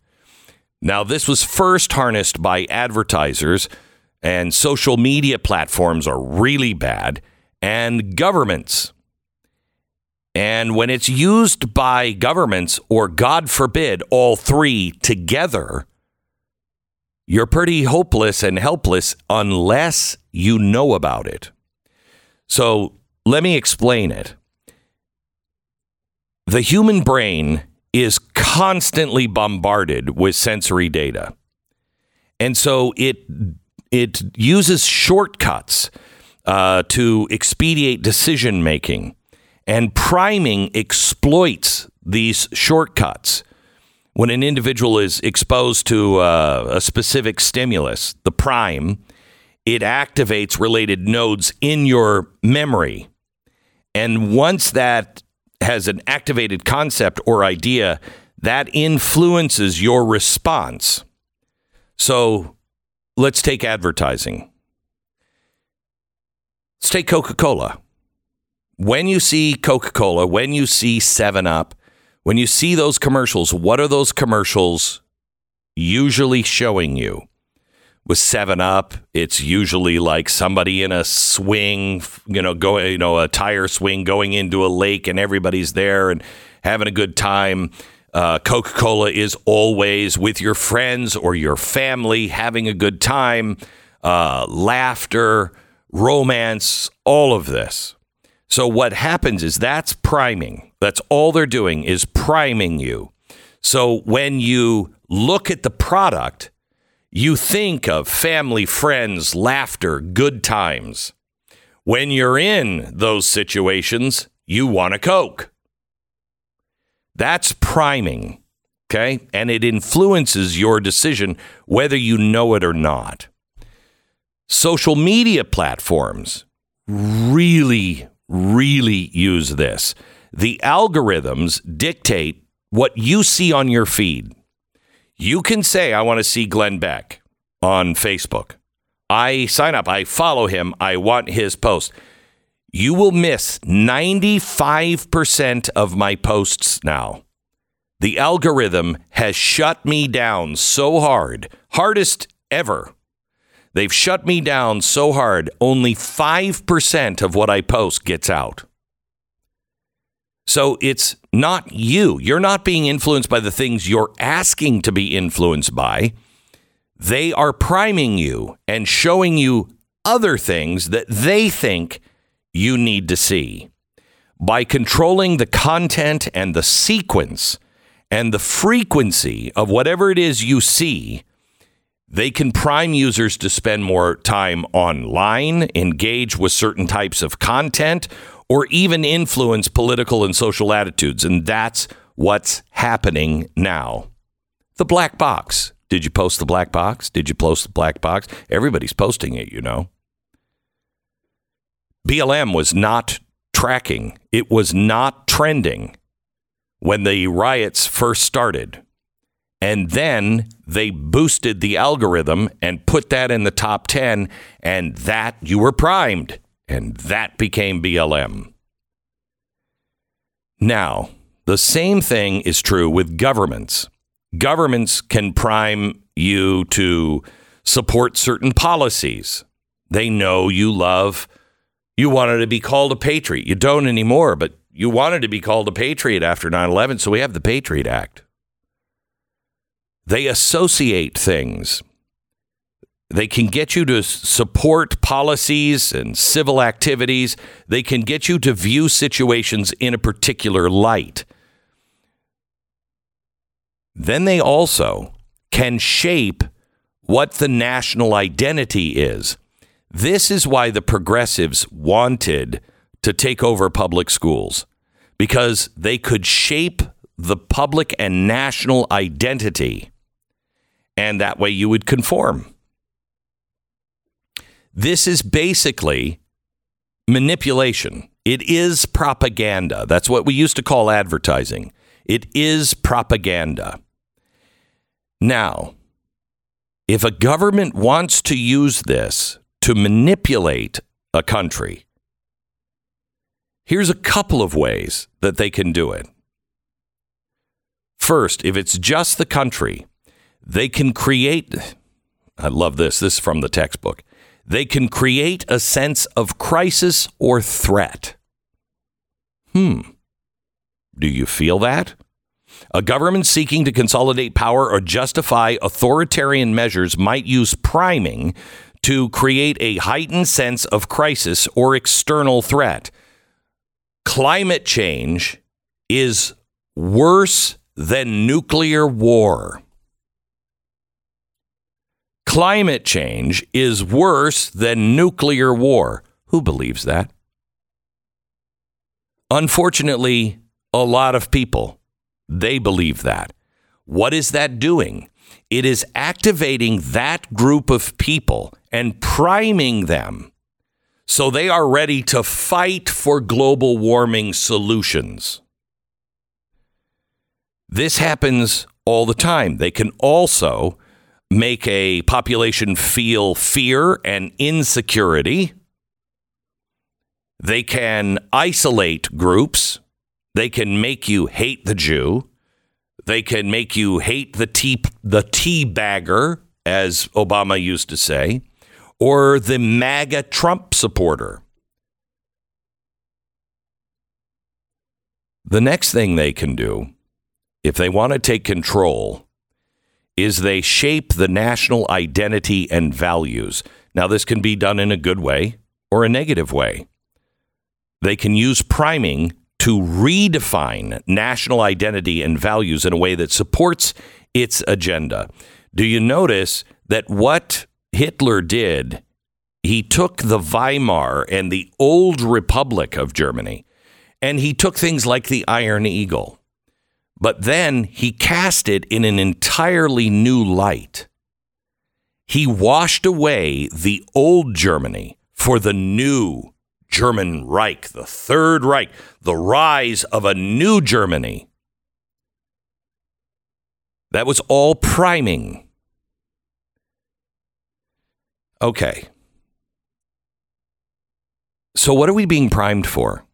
Now, this was first harnessed by advertisers, and social media platforms are really bad, and governments. And when it's used by governments, or God forbid, all three together, you're pretty hopeless and helpless unless you know about it. So let me explain it. the human brain is constantly bombarded with sensory data. And so it it uses shortcuts uh, to expedite decision making, and priming exploits these shortcuts. When an individual is exposed to uh, a specific stimulus, the prime, it activates related nodes in your memory. And once that has an activated concept or idea, that influences your response. So let's take advertising. Let's take Coca Cola. When you see Coca Cola, when you see 7 Up, when you see those commercials, what are those commercials usually showing you? With 7 Up, it's usually like somebody in a swing, you know, going, you know, a tire swing going into a lake and everybody's there and having a good time. Uh, Coca Cola is always with your friends or your family having a good time, uh, laughter, romance, all of this. So, what happens is that's priming. That's all they're doing is priming you. So, when you look at the product, you think of family, friends, laughter, good times. When you're in those situations, you want a Coke. That's priming, okay? And it influences your decision whether you know it or not. Social media platforms really, really use this. The algorithms dictate what you see on your feed. You can say, I want to see Glenn Beck on Facebook. I sign up, I follow him, I want his post. You will miss 95% of my posts now. The algorithm has shut me down so hard, hardest ever. They've shut me down so hard, only 5% of what I post gets out. So it's not you. You're not being influenced by the things you're asking to be influenced by. They are priming you and showing you other things that they think you need to see. By controlling the content and the sequence and the frequency of whatever it is you see, they can prime users to spend more time online, engage with certain types of content, or even influence political and social attitudes. And that's what's happening now. The black box. Did you post the black box? Did you post the black box? Everybody's posting it, you know. BLM was not tracking, it was not trending when the riots first started. And then they boosted the algorithm and put that in the top 10, and that you were primed, and that became BLM. Now, the same thing is true with governments. Governments can prime you to support certain policies. They know you love, you wanted to be called a patriot. You don't anymore, but you wanted to be called a patriot after 9 11, so we have the Patriot Act. They associate things. They can get you to support policies and civil activities. They can get you to view situations in a particular light. Then they also can shape what the national identity is. This is why the progressives wanted to take over public schools because they could shape the public and national identity, and that way you would conform. This is basically manipulation. It is propaganda. That's what we used to call advertising. It is propaganda. Now, if a government wants to use this to manipulate a country, here's a couple of ways that they can do it. First, if it's just the country, they can create. I love this. This is from the textbook. They can create a sense of crisis or threat. Hmm. Do you feel that? A government seeking to consolidate power or justify authoritarian measures might use priming to create a heightened sense of crisis or external threat. Climate change is worse than nuclear war. Climate change is worse than nuclear war. Who believes that? Unfortunately, a lot of people they believe that. What is that doing? It is activating that group of people and priming them so they are ready to fight for global warming solutions. This happens all the time. They can also make a population feel fear and insecurity. They can isolate groups. They can make you hate the Jew. They can make you hate the tea the tea bagger, as Obama used to say, or the MAGA Trump supporter. The next thing they can do, if they want to take control, is they shape the national identity and values. Now, this can be done in a good way or a negative way. They can use priming to redefine national identity and values in a way that supports its agenda. Do you notice that what Hitler did, he took the Weimar and the old Republic of Germany, and he took things like the Iron Eagle, but then he cast it in an entirely new light. He washed away the old Germany for the new German Reich, the Third Reich, the rise of a new Germany. That was all priming. Okay. So, what are we being primed for?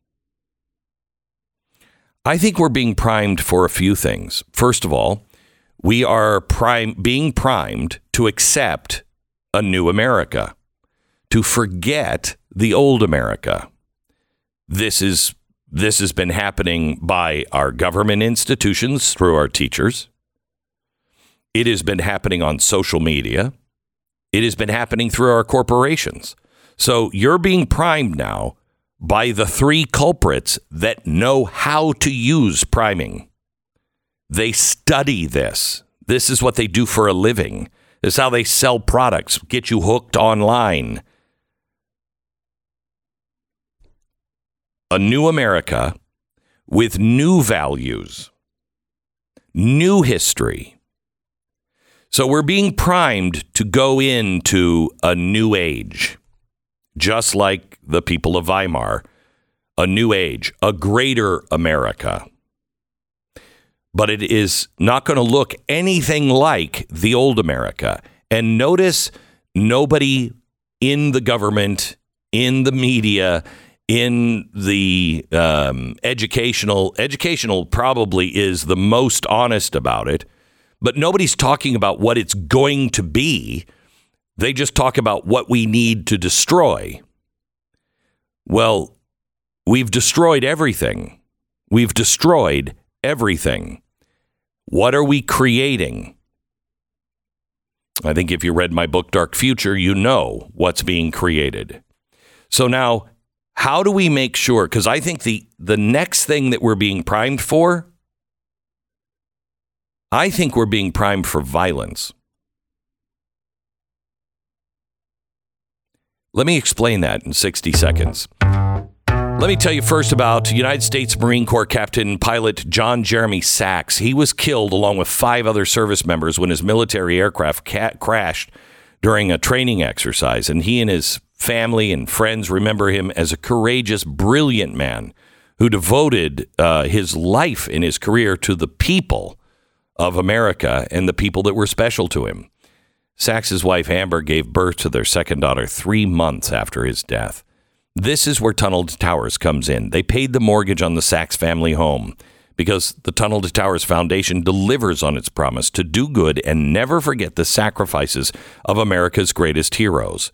I think we're being primed for a few things. First of all, we are prime, being primed to accept a new America, to forget the old America. This is this has been happening by our government institutions through our teachers. It has been happening on social media. It has been happening through our corporations. So you're being primed now by the three culprits that know how to use priming. They study this. This is what they do for a living. This is how they sell products, get you hooked online. A new America with new values, new history. So we're being primed to go into a new age, just like the people of Weimar, a new age, a greater America. But it is not going to look anything like the old America. And notice nobody in the government, in the media, in the um, educational, educational probably is the most honest about it but nobody's talking about what it's going to be. They just talk about what we need to destroy. Well, we've destroyed everything. We've destroyed everything. What are we creating? I think if you read my book, Dark Future, you know what's being created. So now, how do we make sure? Because I think the, the next thing that we're being primed for I think we're being primed for violence. Let me explain that in 60 seconds. Let me tell you first about United States Marine Corps Captain Pilot John Jeremy Sax. He was killed along with five other service members when his military aircraft ca- crashed during a training exercise. And he and his family and friends remember him as a courageous, brilliant man who devoted uh, his life in his career to the people of America and the people that were special to him. Sax's wife Amber gave birth to their second daughter three months after his death. This is where Tunnel to Towers comes in. They paid the mortgage on the Sachs family home because the Tunnel to Towers Foundation delivers on its promise to do good and never forget the sacrifices of America's greatest heroes.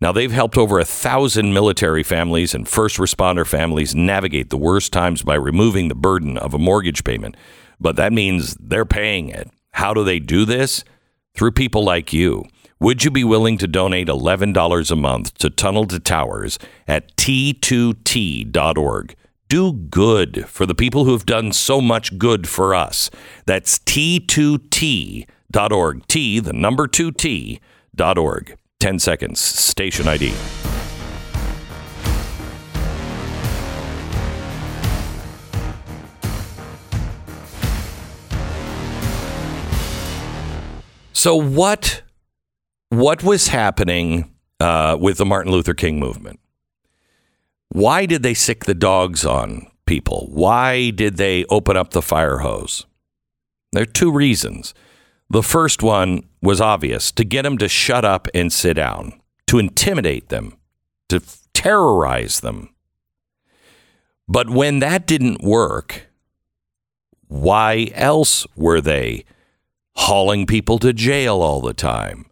Now, they've helped over a thousand military families and first responder families navigate the worst times by removing the burden of a mortgage payment but that means they're paying it. How do they do this? Through people like you. Would you be willing to donate $11 a month to Tunnel to Towers at t2t.org? do good for the people who have done so much good for us. That's T2T.org. T, the number 2T.org. 10 seconds. Station ID. So what what was happening uh, with the Martin Luther King movement? Why did they sic the dogs on people? Why did they open up the fire hose? There are two reasons. The first one was obvious to get them to shut up and sit down, to intimidate them, to terrorize them. But when that didn't work, why else were they hauling people to jail all the time,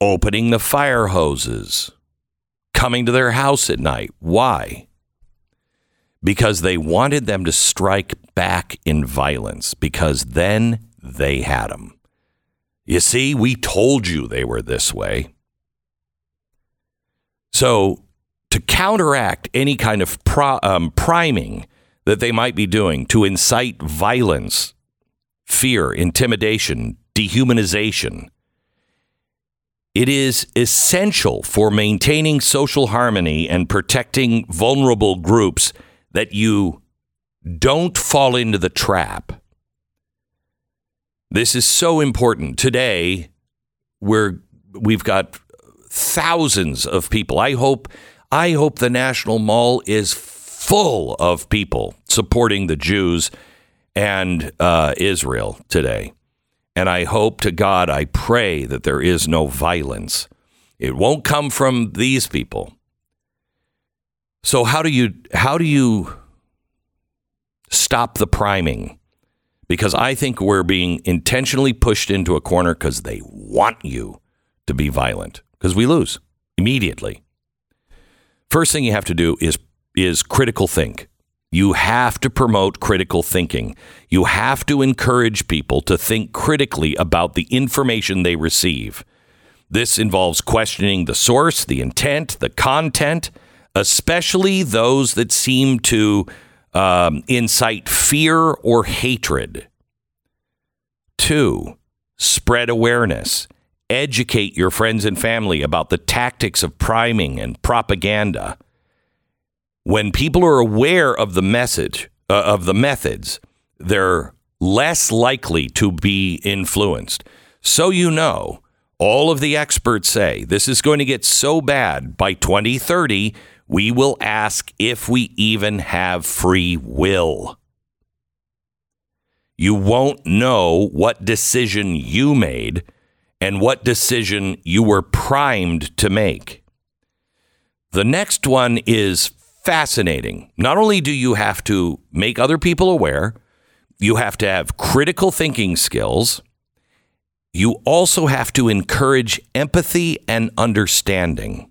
opening the fire hoses, coming to their house at night. Why? Because they wanted them to strike back in violence, because then they had them. You see, we told you they were this way. So, to counteract any kind of pro, um, priming that they might be doing to incite violence fear, intimidation, dehumanization. It is essential for maintaining social harmony and protecting vulnerable groups that you don't fall into the trap. This is so important. Today, we're, we've got thousands of people. I hope, I hope the National Mall is full of people supporting the Jews and uh, Israel today. And I hope to God, I pray that there is no violence. It won't come from these people. So how do you how do you stop the priming? Because I think we're being intentionally pushed into a corner because they want you to be violent because we lose immediately. First thing you have to do is is critical think. You have to promote critical thinking. You have to encourage people to think critically about the information they receive. This involves questioning the source, the intent, the content, especially those that seem to um, incite fear or hatred. Two, spread awareness. Educate your friends and family about the tactics of priming and propaganda when people are aware of the message uh, of the methods, they're less likely to be influenced. So you know, all of the experts say this is going to get so bad by 2030, we will ask if we even have free will. You won't know what decision you made and what decision you were primed to make. The next one is fascinating. Not only do you have to make other people aware, you have to have critical thinking skills. You also have to encourage empathy and understanding.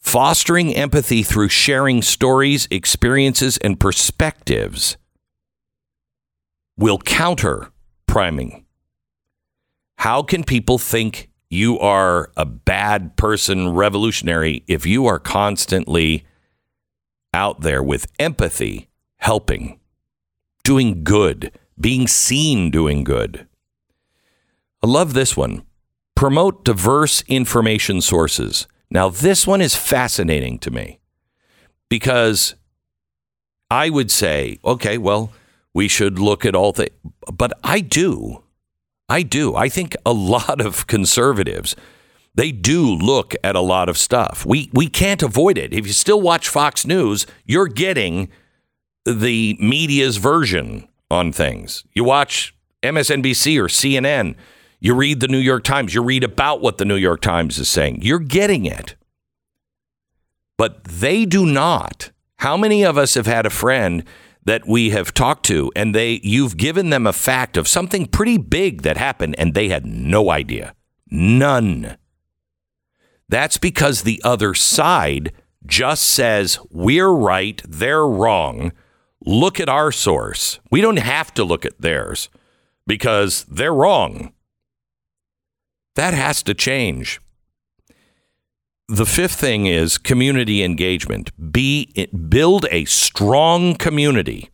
Fostering empathy through sharing stories, experiences, and perspectives will counter priming. How can people think you are a bad person, revolutionary, if you are constantly out there with empathy, helping, doing good, being seen doing good. I love this one. Promote diverse information sources. Now, this one is fascinating to me because I would say, okay, well, we should look at all the, but I do. I do. I think a lot of conservatives they do look at a lot of stuff. We we can't avoid it. If you still watch Fox News, you're getting the media's version on things. You watch MSNBC or CNN, you read the New York Times, you read about what the New York Times is saying. You're getting it. But they do not. How many of us have had a friend that we have talked to and they you've given them a fact of something pretty big that happened and they had no idea. None. That's because the other side just says, we're right, they're wrong. Look at our source. We don't have to look at theirs because they're wrong. That has to change. The fifth thing is community engagement. Be build a strong community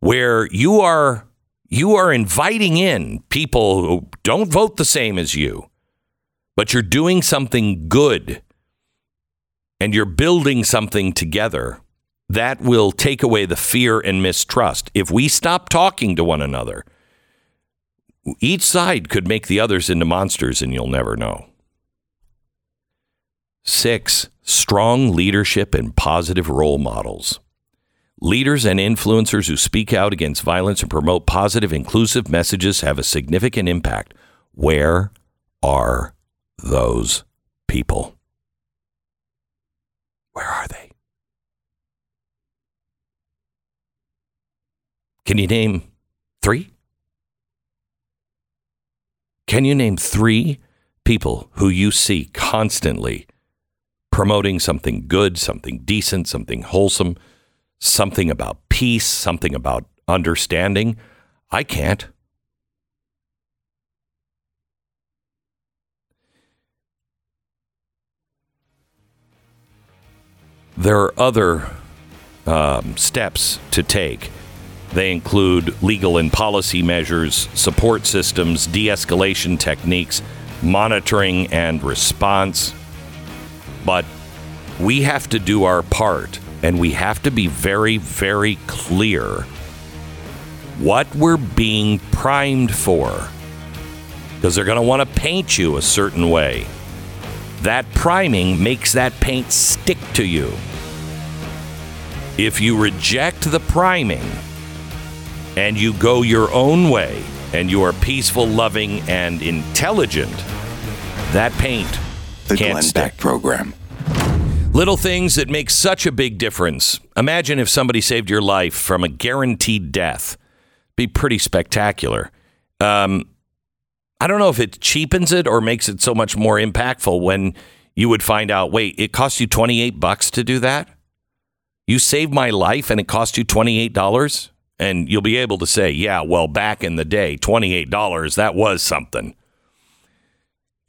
where you are you are inviting in people who don't vote the same as you, but you're doing something good and you're building something together. That will take away the fear and mistrust. If we stop talking to one another, each side could make the others into monsters and you'll never know. Six, strong leadership and positive role models. Leaders and influencers who speak out against violence and promote positive, inclusive messages have a significant impact. Where are those people? Where are they? Can you name three? Can you name three people who you see constantly promoting something good, something decent, something wholesome, something about peace, something about understanding? I can't. There are other um, steps to take. They include legal and policy measures, support systems, de escalation techniques, monitoring and response. But we have to do our part and we have to be very, very clear what we're being primed for. Because they're going to want to paint you a certain way. That priming makes that paint stick to you. If you reject the priming and you go your own way and you are peaceful, loving, and intelligent, that paint The can't Glenn stick. Beck Program. Little things that make such a big difference. Imagine if somebody saved your life from a guaranteed death. Be pretty spectacular. Um, I don't know if it cheapens it or makes it so much more impactful when you would find out, wait, it cost you 28 bucks to do that? You saved my life and it cost you $28? And you'll be able to say, yeah, well, back in the day, $28, that was something.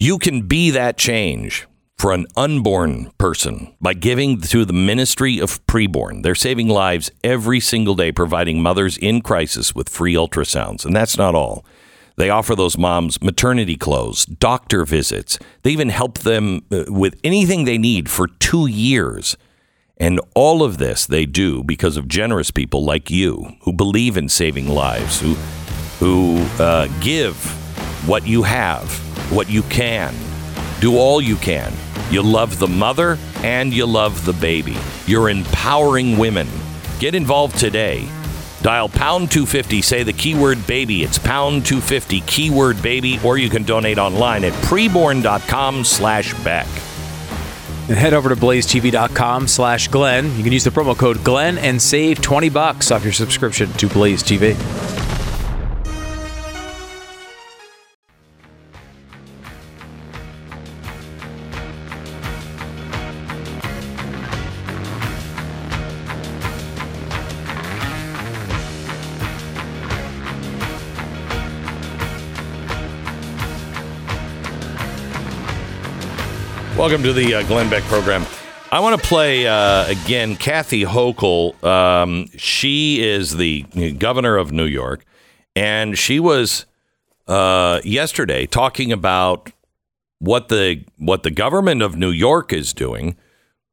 You can be that change for an unborn person by giving to the ministry of preborn. They're saving lives every single day, providing mothers in crisis with free ultrasounds. And that's not all. They offer those moms maternity clothes, doctor visits. They even help them uh, with anything they need for two years. And all of this they do because of generous people like you who believe in saving lives, who, who uh, give what you have, what you can, do all you can. You love the mother and you love the baby. You're empowering women. Get involved today. Dial pound 250, say the keyword baby. It's pound 250, keyword baby, or you can donate online at preborn.com slash Beck. And head over to blazetv.com slash Glenn. You can use the promo code Glenn and save 20 bucks off your subscription to Blaze TV. Welcome to the uh, Glenn Beck program. I want to play uh, again Kathy Hochul. Um, she is the governor of New York, and she was uh, yesterday talking about what the what the government of New York is doing,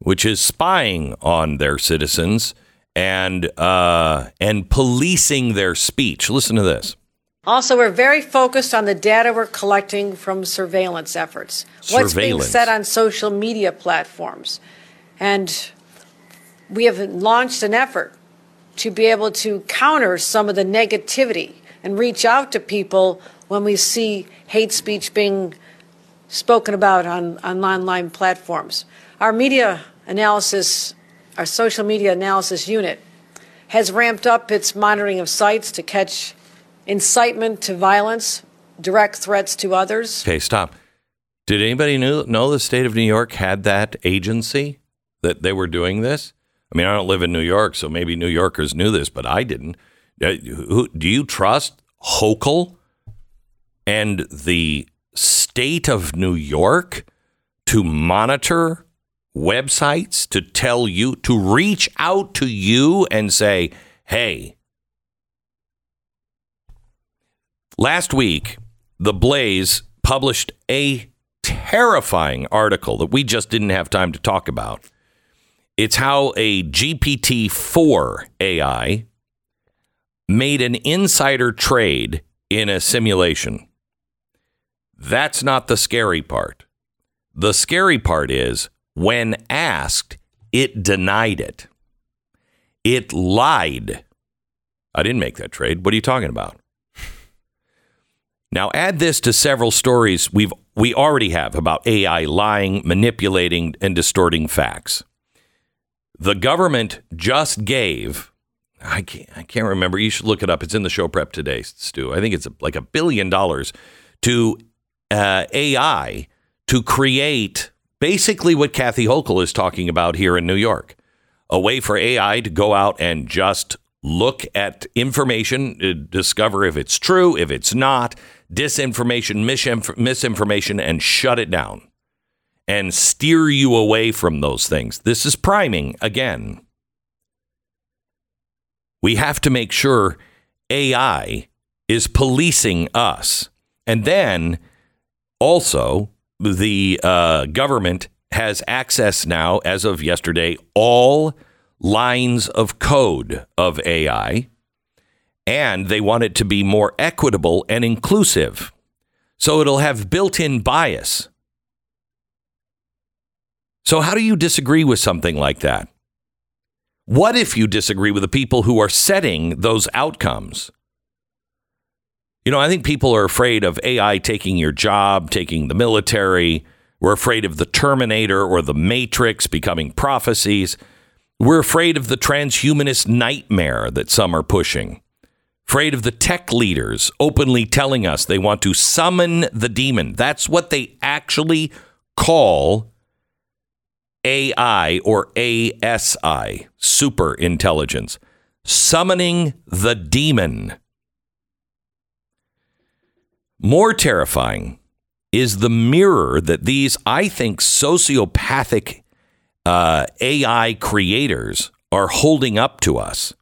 which is spying on their citizens and uh, and policing their speech. Listen to this. Also, we're very focused on the data we're collecting from surveillance efforts. What's being Surveillance. said on social media platforms. And we have launched an effort to be able to counter some of the negativity and reach out to people when we see hate speech being spoken about on, on online platforms. Our media analysis, our social media analysis unit, has ramped up its monitoring of sites to catch incitement to violence, direct threats to others. Okay, stop. Did anybody knew, know the state of New York had that agency that they were doing this? I mean, I don't live in New York, so maybe New Yorkers knew this, but I didn't. Uh, Do you trust Hochul and the state of New York to monitor websites to tell you, to reach out to you and say, hey, last week, The Blaze published a terrifying article that we just didn't have time to talk about. It's how a GPT 4 AI made an insider trade in a simulation. That's not the scary part. The scary part is when asked, it denied it. It lied. I didn't make that trade. What are you talking about? Now add this to several stories we've we already have about AI lying, manipulating and distorting facts. The government just gave I can't I can't remember. You should look it up. It's in the show prep today, Stu. I think it's like a billion dollars to uh, AI to create basically what Kathy Hochul is talking about here in New York. A way for AI to go out and just look at information, uh, discover if it's true, if it's not, disinformation, misinf- misinformation, and shut it down and steer you away from those things. This is priming again. We have to make sure AI is policing us. And then also, the uh, government has access now, as of yesterday, all lines of code of AI, and they want it to be more equitable and inclusive. So it'll have built in bias. So, how do you disagree with something like that? What if you disagree with the people who are setting those outcomes? You know, I think people are afraid of AI taking your job, taking the military. We're afraid of the Terminator or the Matrix becoming prophecies. We're afraid of the transhumanist nightmare that some are pushing. Afraid of the tech leaders openly telling us they want to summon the demon. That's what they actually call AI or ASI, super intelligence, summoning the demon. More terrifying is the mirror that these, I think, sociopathic uh, AI creators are holding up to us.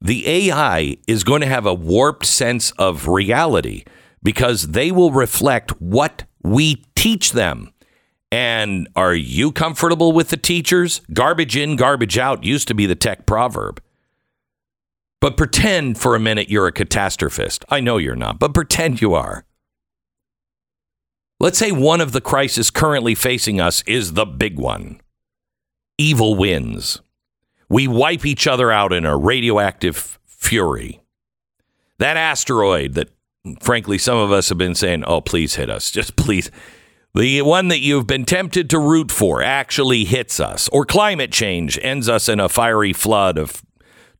The AI is going to have a warped sense of reality because they will reflect what we teach them. And are you comfortable with the teachers? Garbage in, garbage out used to be the tech proverb. But pretend for a minute you're a catastrophist. I know you're not, but pretend you are. Let's say one of the crises currently facing us is the big one. Evil wins. We wipe each other out in a radioactive fury. That asteroid that, frankly, some of us have been saying, oh, please hit us. Just please. The one that you've been tempted to root for actually hits us, or climate change ends us in a fiery flood of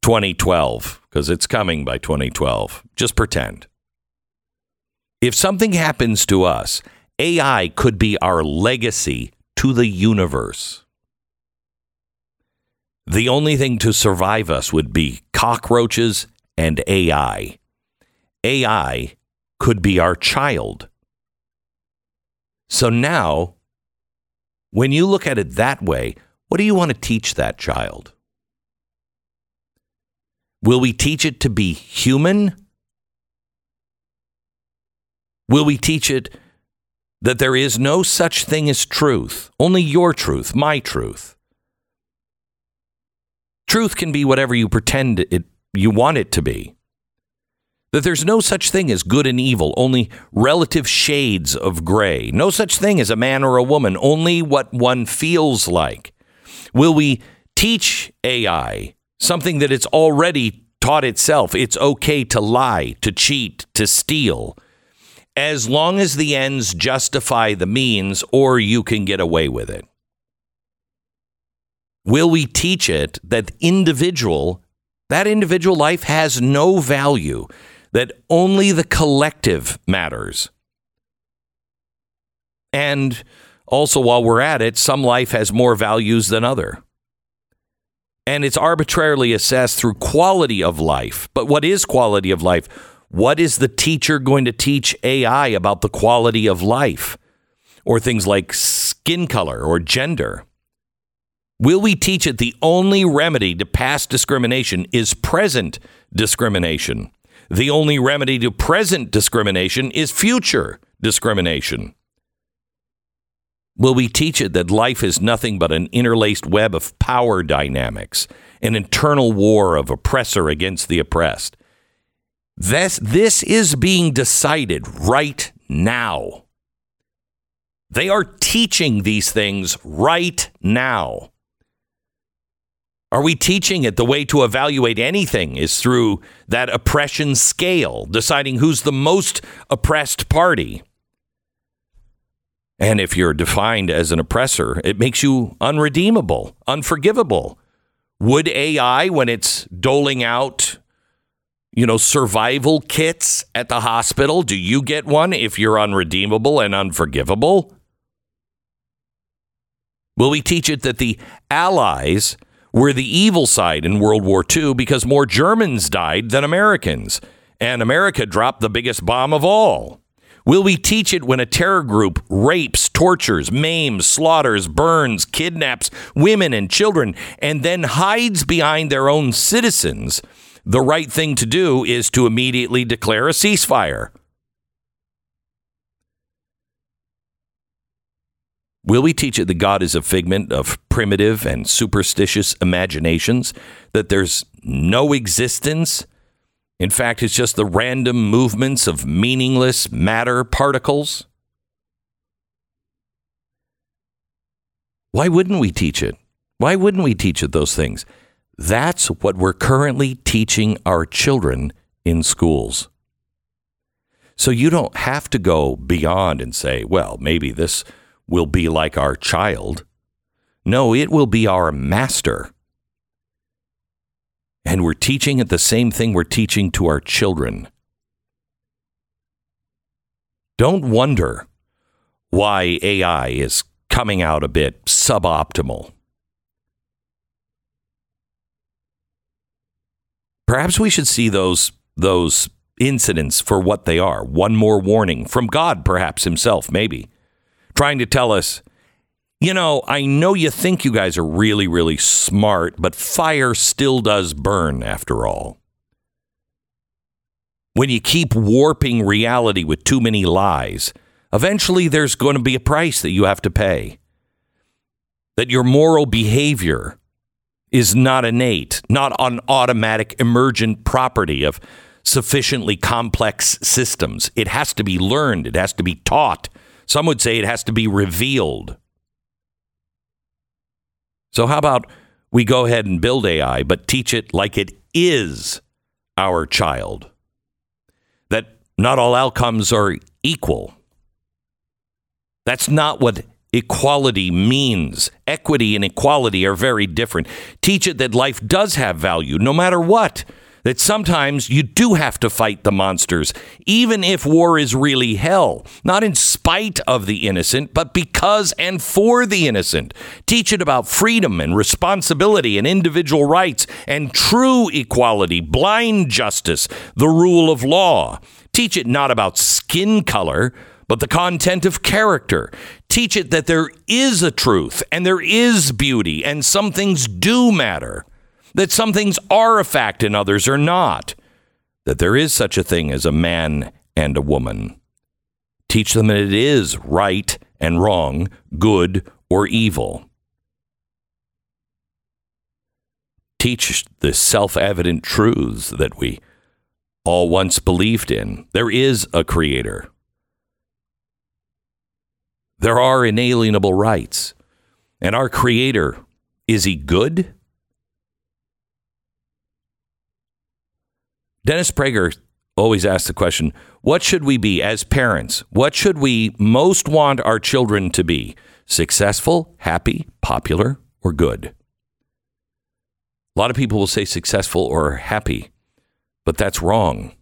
2012, because it's coming by 2012. Just pretend. If something happens to us, AI could be our legacy to the universe. The only thing to survive us would be cockroaches and AI. AI could be our child. So now, when you look at it that way, what do you want to teach that child? Will we teach it to be human? Will we teach it that there is no such thing as truth, only your truth, my truth? Truth can be whatever you pretend it you want it to be. That there's no such thing as good and evil, only relative shades of gray. No such thing as a man or a woman, only what one feels like. Will we teach AI something that it's already taught itself? It's okay to lie, to cheat, to steal, as long as the ends justify the means or you can get away with it. Will we teach it that individual that individual life has no value, that only the collective matters? And also while we're at it, some life has more values than other. And it's arbitrarily assessed through quality of life. But what is quality of life? What is the teacher going to teach AI about the quality of life? Or things like skin color or gender? Will we teach it the only remedy to past discrimination is present discrimination? The only remedy to present discrimination is future discrimination. Will we teach it that life is nothing but an interlaced web of power dynamics, an internal war of oppressor against the oppressed? This, this is being decided right now. They are teaching these things right now. Are we teaching it the way to evaluate anything is through that oppression scale, deciding who's the most oppressed party? And if you're defined as an oppressor, it makes you unredeemable, unforgivable. Would AI, when it's doling out, you know, survival kits at the hospital, do you get one if you're unredeemable and unforgivable? Will we teach it that the Allies were the evil side in World War II because more Germans died than Americans, and America dropped the biggest bomb of all? Will we teach it when a terror group rapes, tortures, maims, slaughters, burns, kidnaps women and children, and then hides behind their own citizens? The right thing to do is to immediately declare a ceasefire. Will we teach it that God is a figment of primitive and superstitious imaginations, that there's no existence? In fact, it's just the random movements of meaningless matter particles? Why wouldn't we teach it? Why wouldn't we teach it those things? That's what we're currently teaching our children in schools. So you don't have to go beyond and say, well, maybe this will be like our child. No, it will be our master. And we're teaching it the same thing we're teaching to our children. Don't wonder why AI is coming out a bit suboptimal. Perhaps we should see those those incidents for what they are. One more warning from God, perhaps himself, maybe, trying to tell us, you know, I know you think you guys are really, really smart, but fire still does burn after all. When you keep warping reality with too many lies, eventually there's going to be a price that you have to pay. That your moral behavior is not innate, not an automatic emergent property of sufficiently complex systems. It has to be learned, it has to be taught. Some would say it has to be revealed. So, how about we go ahead and build AI, but teach it like it is our child? That not all outcomes are equal. That's not what equality means. Equity and equality are very different. Teach it that life does have value no matter what. That sometimes you do have to fight the monsters, even if war is really hell. Not in spite of the innocent, but because and for the innocent. Teach it about freedom and responsibility and individual rights and true equality, blind justice, the rule of law. Teach it not about skin color, but the content of character. Teach it that there is a truth and there is beauty, and some things do matter, that some things are a fact and others are not, that there is such a thing as a man and a woman. Teach them that it is right and wrong, good or evil. Teach the self evident truths that we all once believed in. There is a creator. There are inalienable rights. And our Creator, is He good? Dennis Prager always asks the question what should we be as parents? What should we most want our children to be? Successful, happy, popular, or good? A lot of people will say successful or happy, but that's wrong.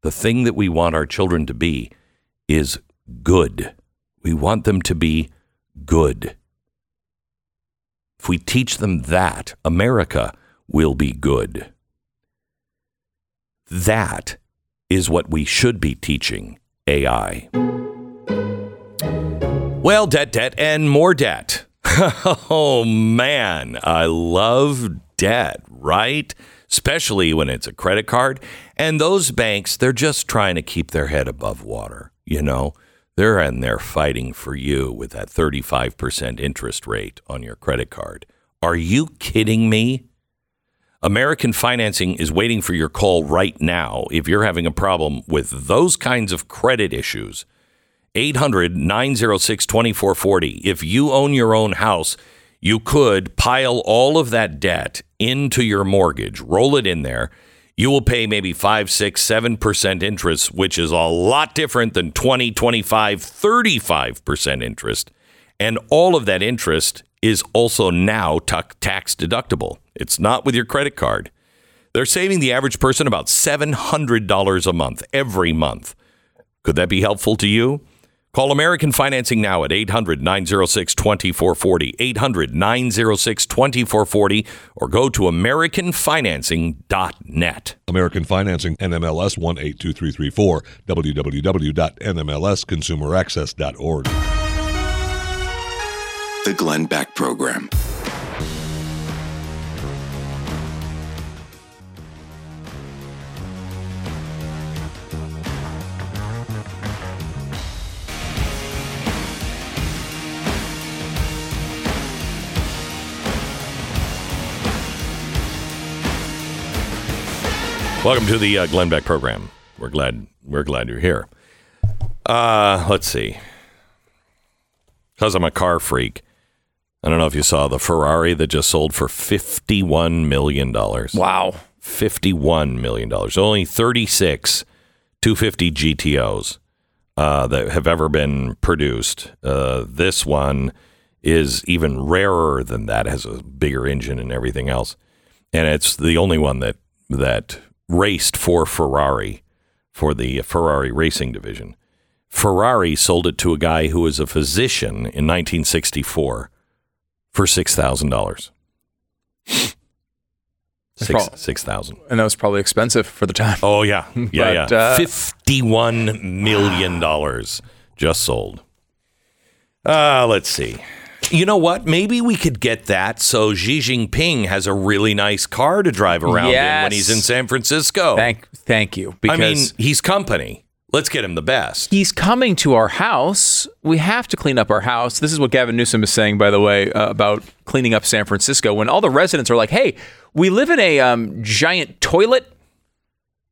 The thing that we want our children to be is good. We want them to be good. If we teach them that, America will be good. That is what we should be teaching AI. Well, debt, debt, and more debt. oh, man. I love debt, right? Especially when it's a credit card. And those banks, they're just trying to keep their head above water. You know, they're in there fighting for you with that 35% interest rate on your credit card. Are you kidding me? American Financing is waiting for your call right now if you're having a problem with those kinds of credit issues. 800 906 2440. If you own your own house, you could pile all of that debt into your mortgage, roll it in there. You will pay maybe 5, 6, 7% interest, which is a lot different than 20, 25, 35% interest. And all of that interest is also now tax deductible. It's not with your credit card. They're saving the average person about $700 a month every month. Could that be helpful to you? Call American Financing now at 800 906 2440. 800 906 2440 or go to AmericanFinancing.net. American Financing, NMLS 182334, www.nmlsconsumeraccess.org. The Glenn Beck Program. Welcome to the uh, Glenn Beck program. We're glad we're glad you're here. Uh, let's see. Because I'm a car freak, I don't know if you saw the Ferrari that just sold for fifty-one million dollars. Wow. Fifty-one million dollars. Only thirty-six 250 GTOs uh, that have ever been produced. Uh, this one is even rarer than that. Has a bigger engine and everything else, and it's the only one that that raced for Ferrari for the Ferrari racing division. Ferrari sold it to a guy who was a physician in 1964 for six thousand dollars. Six thousand. And that was probably expensive for the time. Oh yeah, yeah, But, yeah. uh, Fifty-one million dollars just sold. Uh, let's see. You know what? Maybe we could get that so Xi Jinping has a really nice car to drive around in when he's in San Francisco. Thank, thank you. I Because mean, he's company. Let's get him the best. he's coming to our house. We have to clean up our house. This is what Gavin Newsom is saying, by the way, uh, about cleaning up San Francisco. When all the residents are like, "Hey, we live in a um, giant toilet.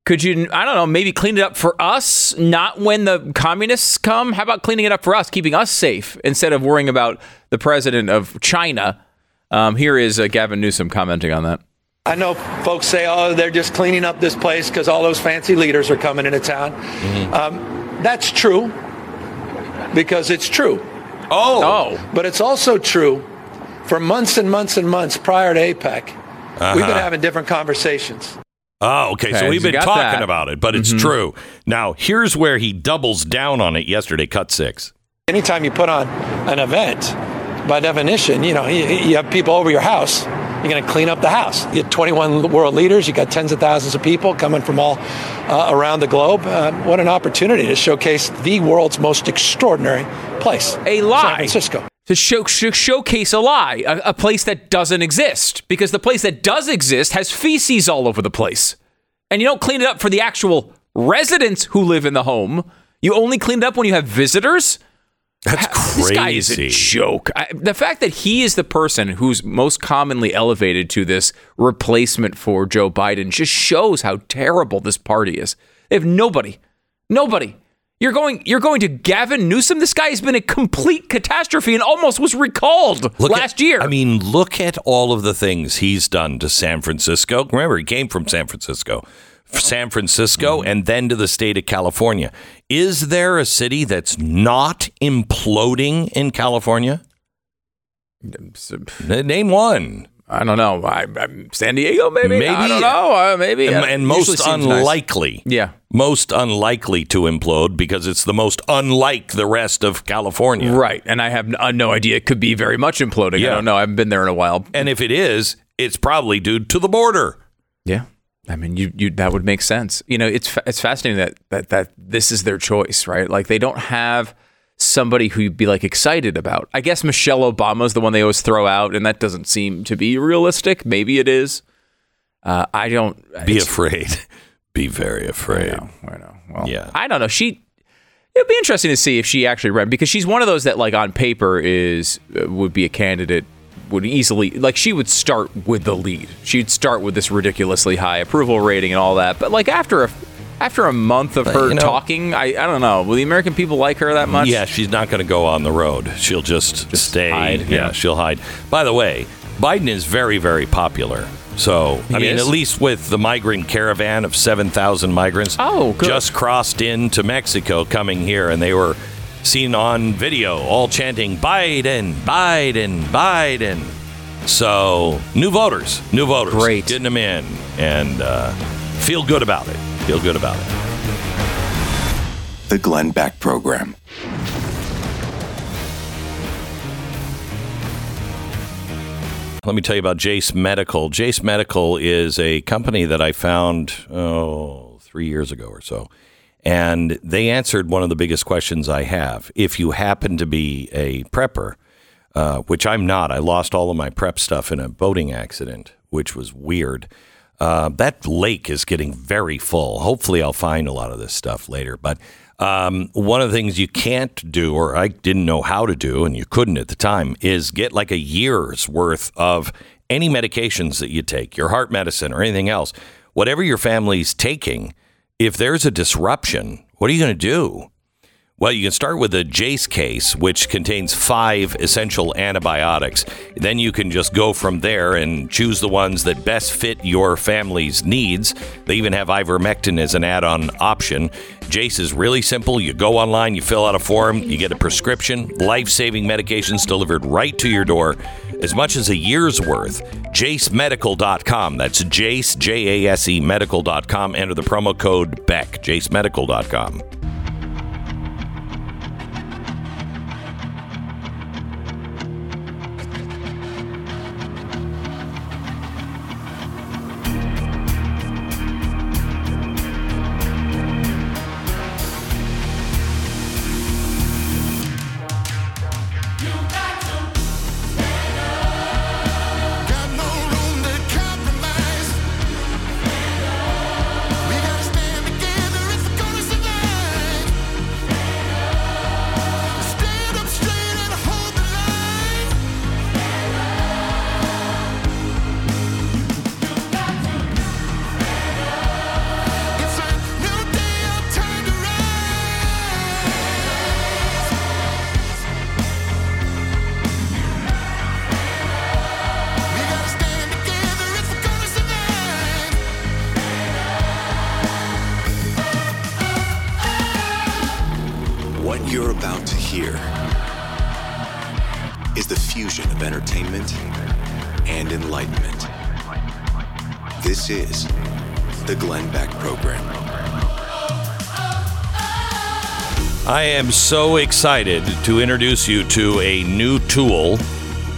Could you, I don't know, maybe clean it up for us? Not when the communists come. How about cleaning it up for us, keeping us safe instead of worrying about the president of China?" Um, here is uh, Gavin Newsom commenting on that. I know folks say, oh, they're just cleaning up this place because all those fancy leaders are coming into town. Um, that's true because it's true. Oh, Oh, But it's also true for months and months and months prior to APEC. We've been having different conversations. Oh, okay. So we've been talking that. Mm-hmm. about it, but it's true. Now, here's where he doubles down on it yesterday, cut six. Anytime you put on an event, by definition, you know, you, you have people over your house. You're going to clean up the house. You have 21 world leaders. You got tens of thousands of people coming from all uh, around the globe. Uh, what an opportunity to showcase the world's most extraordinary place, A lie. San Francisco. to show, sh- showcase a lie, a, a place that doesn't exist. Because the place that does exist has feces all over the place. And you don't clean it up for the actual residents who live in the home. You only clean it up when you have visitors. That's crazy. This guy is a joke. I, the fact that he is the person who's most commonly elevated to this replacement for Joe Biden just shows how terrible this party is. They have nobody. Nobody. You're going you're going to Gavin Newsom? This guy has been a complete catastrophe and almost was recalled Look last at- year. I mean, look at all of the things he's done to San Francisco. Remember, he came from San Francisco. San Francisco Mm-hmm. and then to the state of California. Is there a city that's not imploding in California? Name one. I don't know. I, I'm San Diego, maybe. Maybe. I don't know. Uh, maybe. And, Uh, and most seems nice. unlikely. Yeah. Most unlikely to implode because it's the most unlike the rest of California. Right. And I have uh, no idea. It could be very much imploding. Yeah. I don't know. I haven't been there in a while. And if it is, it's probably due to the border. Yeah. I mean, you, you that would make sense. You know, it's it's fascinating that that that this is their choice, right? Like they don't have somebody who you'd be like excited about. I guess Michelle Obama's the one they always throw out, and that doesn't seem to be realistic. Maybe it is. Uh, I don't Be afraid. Be very I afraid. know. I know. Well, Yeah. I don't know. She. It'd be interesting to see if she actually ran because she's one of those that, like, on paper, is uh, would be a candidate. Would easily like she would start with the lead. She'd start with this ridiculously high approval rating and all that. But like after a after a month of her you know- talking, I I don't know. Will the American people like her that much? Yeah, she's not going to go on the road. She'll just, stay. hide, yeah, yeah. she'll hide. By the way, Biden is very, very popular. So, I He mean, is? at least with the migrant caravan of 7,000 migrants Oh, good. just crossed into Mexico coming here, and they were seen on video all chanting Biden, Biden, Biden. So, new voters, new voters. Great. Getting them in and uh, feel good about it. Feel good about it. The Glenn Beck Program. Let me tell you about Jase Medical. Jase Medical is a company that I found, oh, three years ago or so. And they answered one of the biggest questions I have. If you happen to be a prepper, uh, which I'm not, I lost all of my prep stuff in a boating accident, which was weird. Uh, that lake is getting very full. Hopefully, I'll find a lot of this stuff later. But um, one of the things you can't do, or I didn't know how to do, and you couldn't at the time, is get like a year's worth of any medications that you take, your heart medicine or anything else. Whatever your family's taking, if there's a disruption, what are you going to do? Well, you can start with a Jase case, which contains five essential antibiotics. Then you can just go from there and choose the ones that best fit your family's needs. They even have ivermectin as an add on option. Jase is really simple. You go online, you fill out a form, you get a prescription, life saving medications delivered right to your door, as much as a year's worth. JaseMedical.com. That's Jase, J A S E, medical.com. Enter the promo code BECK, JaseMedical.com. This is the Glenn Beck Program. I am so excited to introduce you to a new tool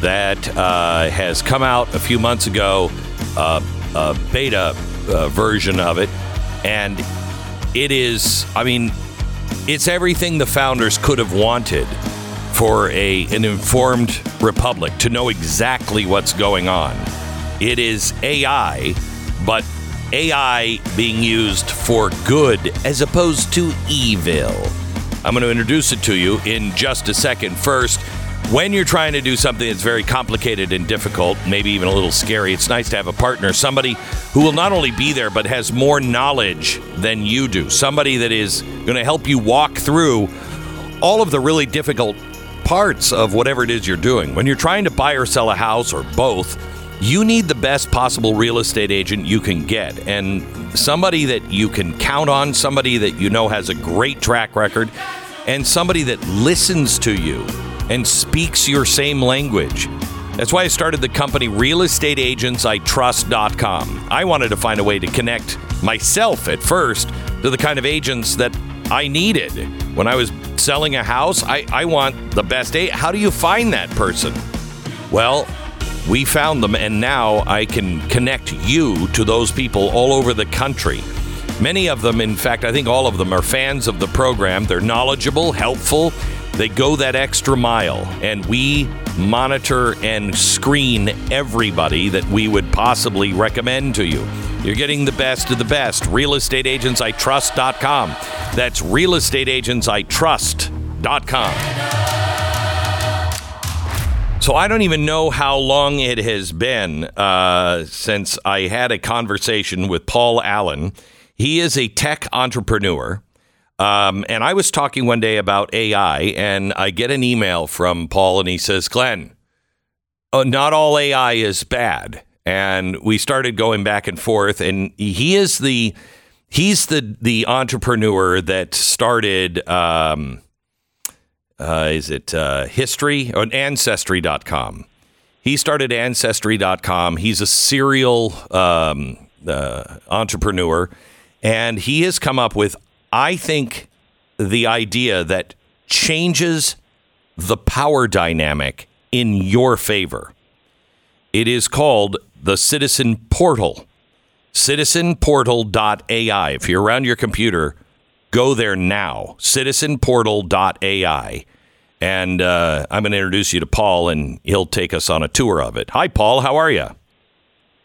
that uh, has come out a few months ago, uh, a beta uh, version of it. And it is, I mean, it's everything the founders could have wanted for a an informed republic to know exactly what's going on. It is AI, but AI being used for good as opposed to evil. I'm going to introduce it to you in just a second. First, when you're trying to do something that's very complicated and difficult, maybe even a little scary, it's nice to have a partner, somebody who will not only be there, but has more knowledge than you do. Somebody that is going to help you walk through all of the really difficult parts of whatever it is you're doing. When you're trying to buy or sell a house or both, you need the best possible real estate agent you can get and somebody that you can count on, somebody that you know has a great track record, and somebody that listens to you and speaks your same language. That's why I started the company realestateagentsitrust.com. I wanted to find a way to connect myself at first to the kind of agents that I needed. When I was selling a house, I, I want the best agent. How do you find that person? Well, we found them, and now I can connect you to those people all over the country. Many of them, in fact, I think all of them are fans of the program. They're knowledgeable, helpful, They go that extra mile, and we monitor and screen everybody that we would possibly recommend to you. You're getting the best of the best. RealestateAgentsITrust.com. That's RealestateAgentsITrust.com. So I don't even know how long it has been uh, since I had a conversation with Paul Allen. He is a tech entrepreneur. Um, and I was talking one day about AI, and I get an email from Paul, and he says, Glenn, oh, not all AI is bad. And we started going back and forth, and he is the he's the the entrepreneur that started um, uh, is it uh, history or ancestry.com. He started ancestry.com. He's a serial um, uh, entrepreneur, and he has come up with, I think, the idea that changes the power dynamic in your favor. It is called the Citizen Portal. Citizenportal.ai. If you're around your computer, go there now. Citizenportal.ai. And uh, I'm going to introduce you to Paul, and he'll take us on a tour of it. Hi, Paul. How are you?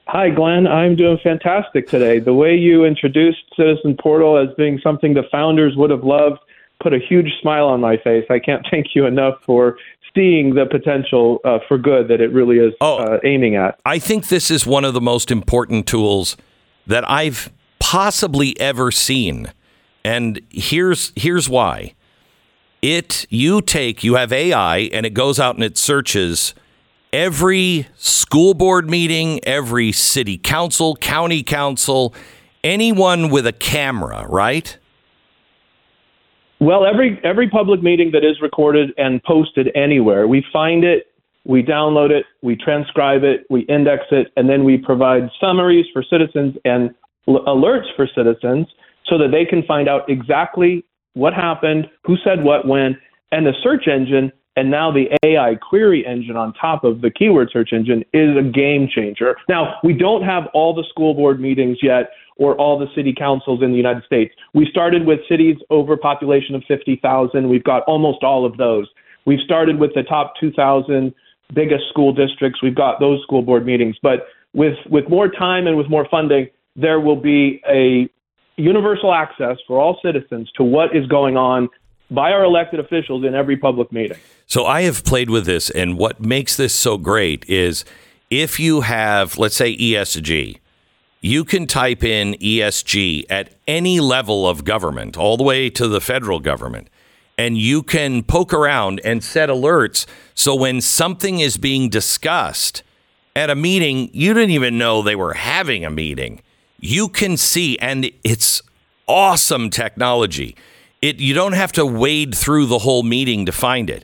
Hi, Glenn. I'm doing fantastic today. The way you introduced Citizen Portal as being something the founders would have loved put a huge smile on my face. I can't thank you enough for seeing the potential uh, for good that it really is uh, aiming at. I think this is one of the most important tools that I've possibly ever seen. And here's here's why. It you take you have AI and it goes out and it searches every school board meeting, every city council, county council, anyone with a camera, right? Well, every every public meeting that is recorded and posted anywhere, we find it, we download it, we transcribe it, we index it, and then we provide summaries for citizens and l- alerts for citizens so that they can find out exactly what happened, who said what when, and the search engine and now the AI query engine on top of the keyword search engine is a game changer. Now, we don't have all the school board meetings yet or all the city councils in the United States. We started with cities over population of 50,000. We've got almost all of those. We've started with the top 2,000 biggest school districts. We've got those school board meetings. But with, with more time and with more funding, there will be a universal access for all citizens to what is going on by our elected officials in every public meeting. So I have played with this, and what makes this so great is if you have, let's say, ESG, you can type in ESG at any level of government, all the way to the federal government, and you can poke around and set alerts. So when something is being discussed at a meeting, you didn't even know they were having a meeting. You can see, and it's awesome technology. It you don't have to wade through the whole meeting to find it.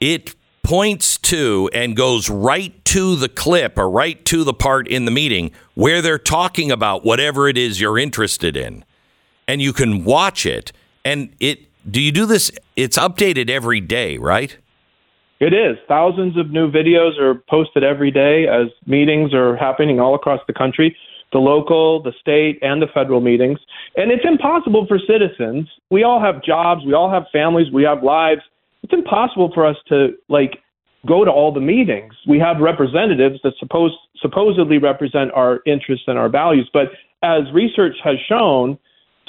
It points to and goes right to the clip or right to the part in the meeting where they're talking about whatever it is you're interested in. And you can watch it and it do you do this it's updated every day, right? It is. Thousands of new videos are posted every day as meetings are happening all across the country, the local, the state, and the federal meetings. And it's impossible for citizens. We all have jobs, we all have families, we have lives. It's impossible for us to like go to all the meetings. We have representatives that supposed supposedly represent our interests and our values, but as research has shown,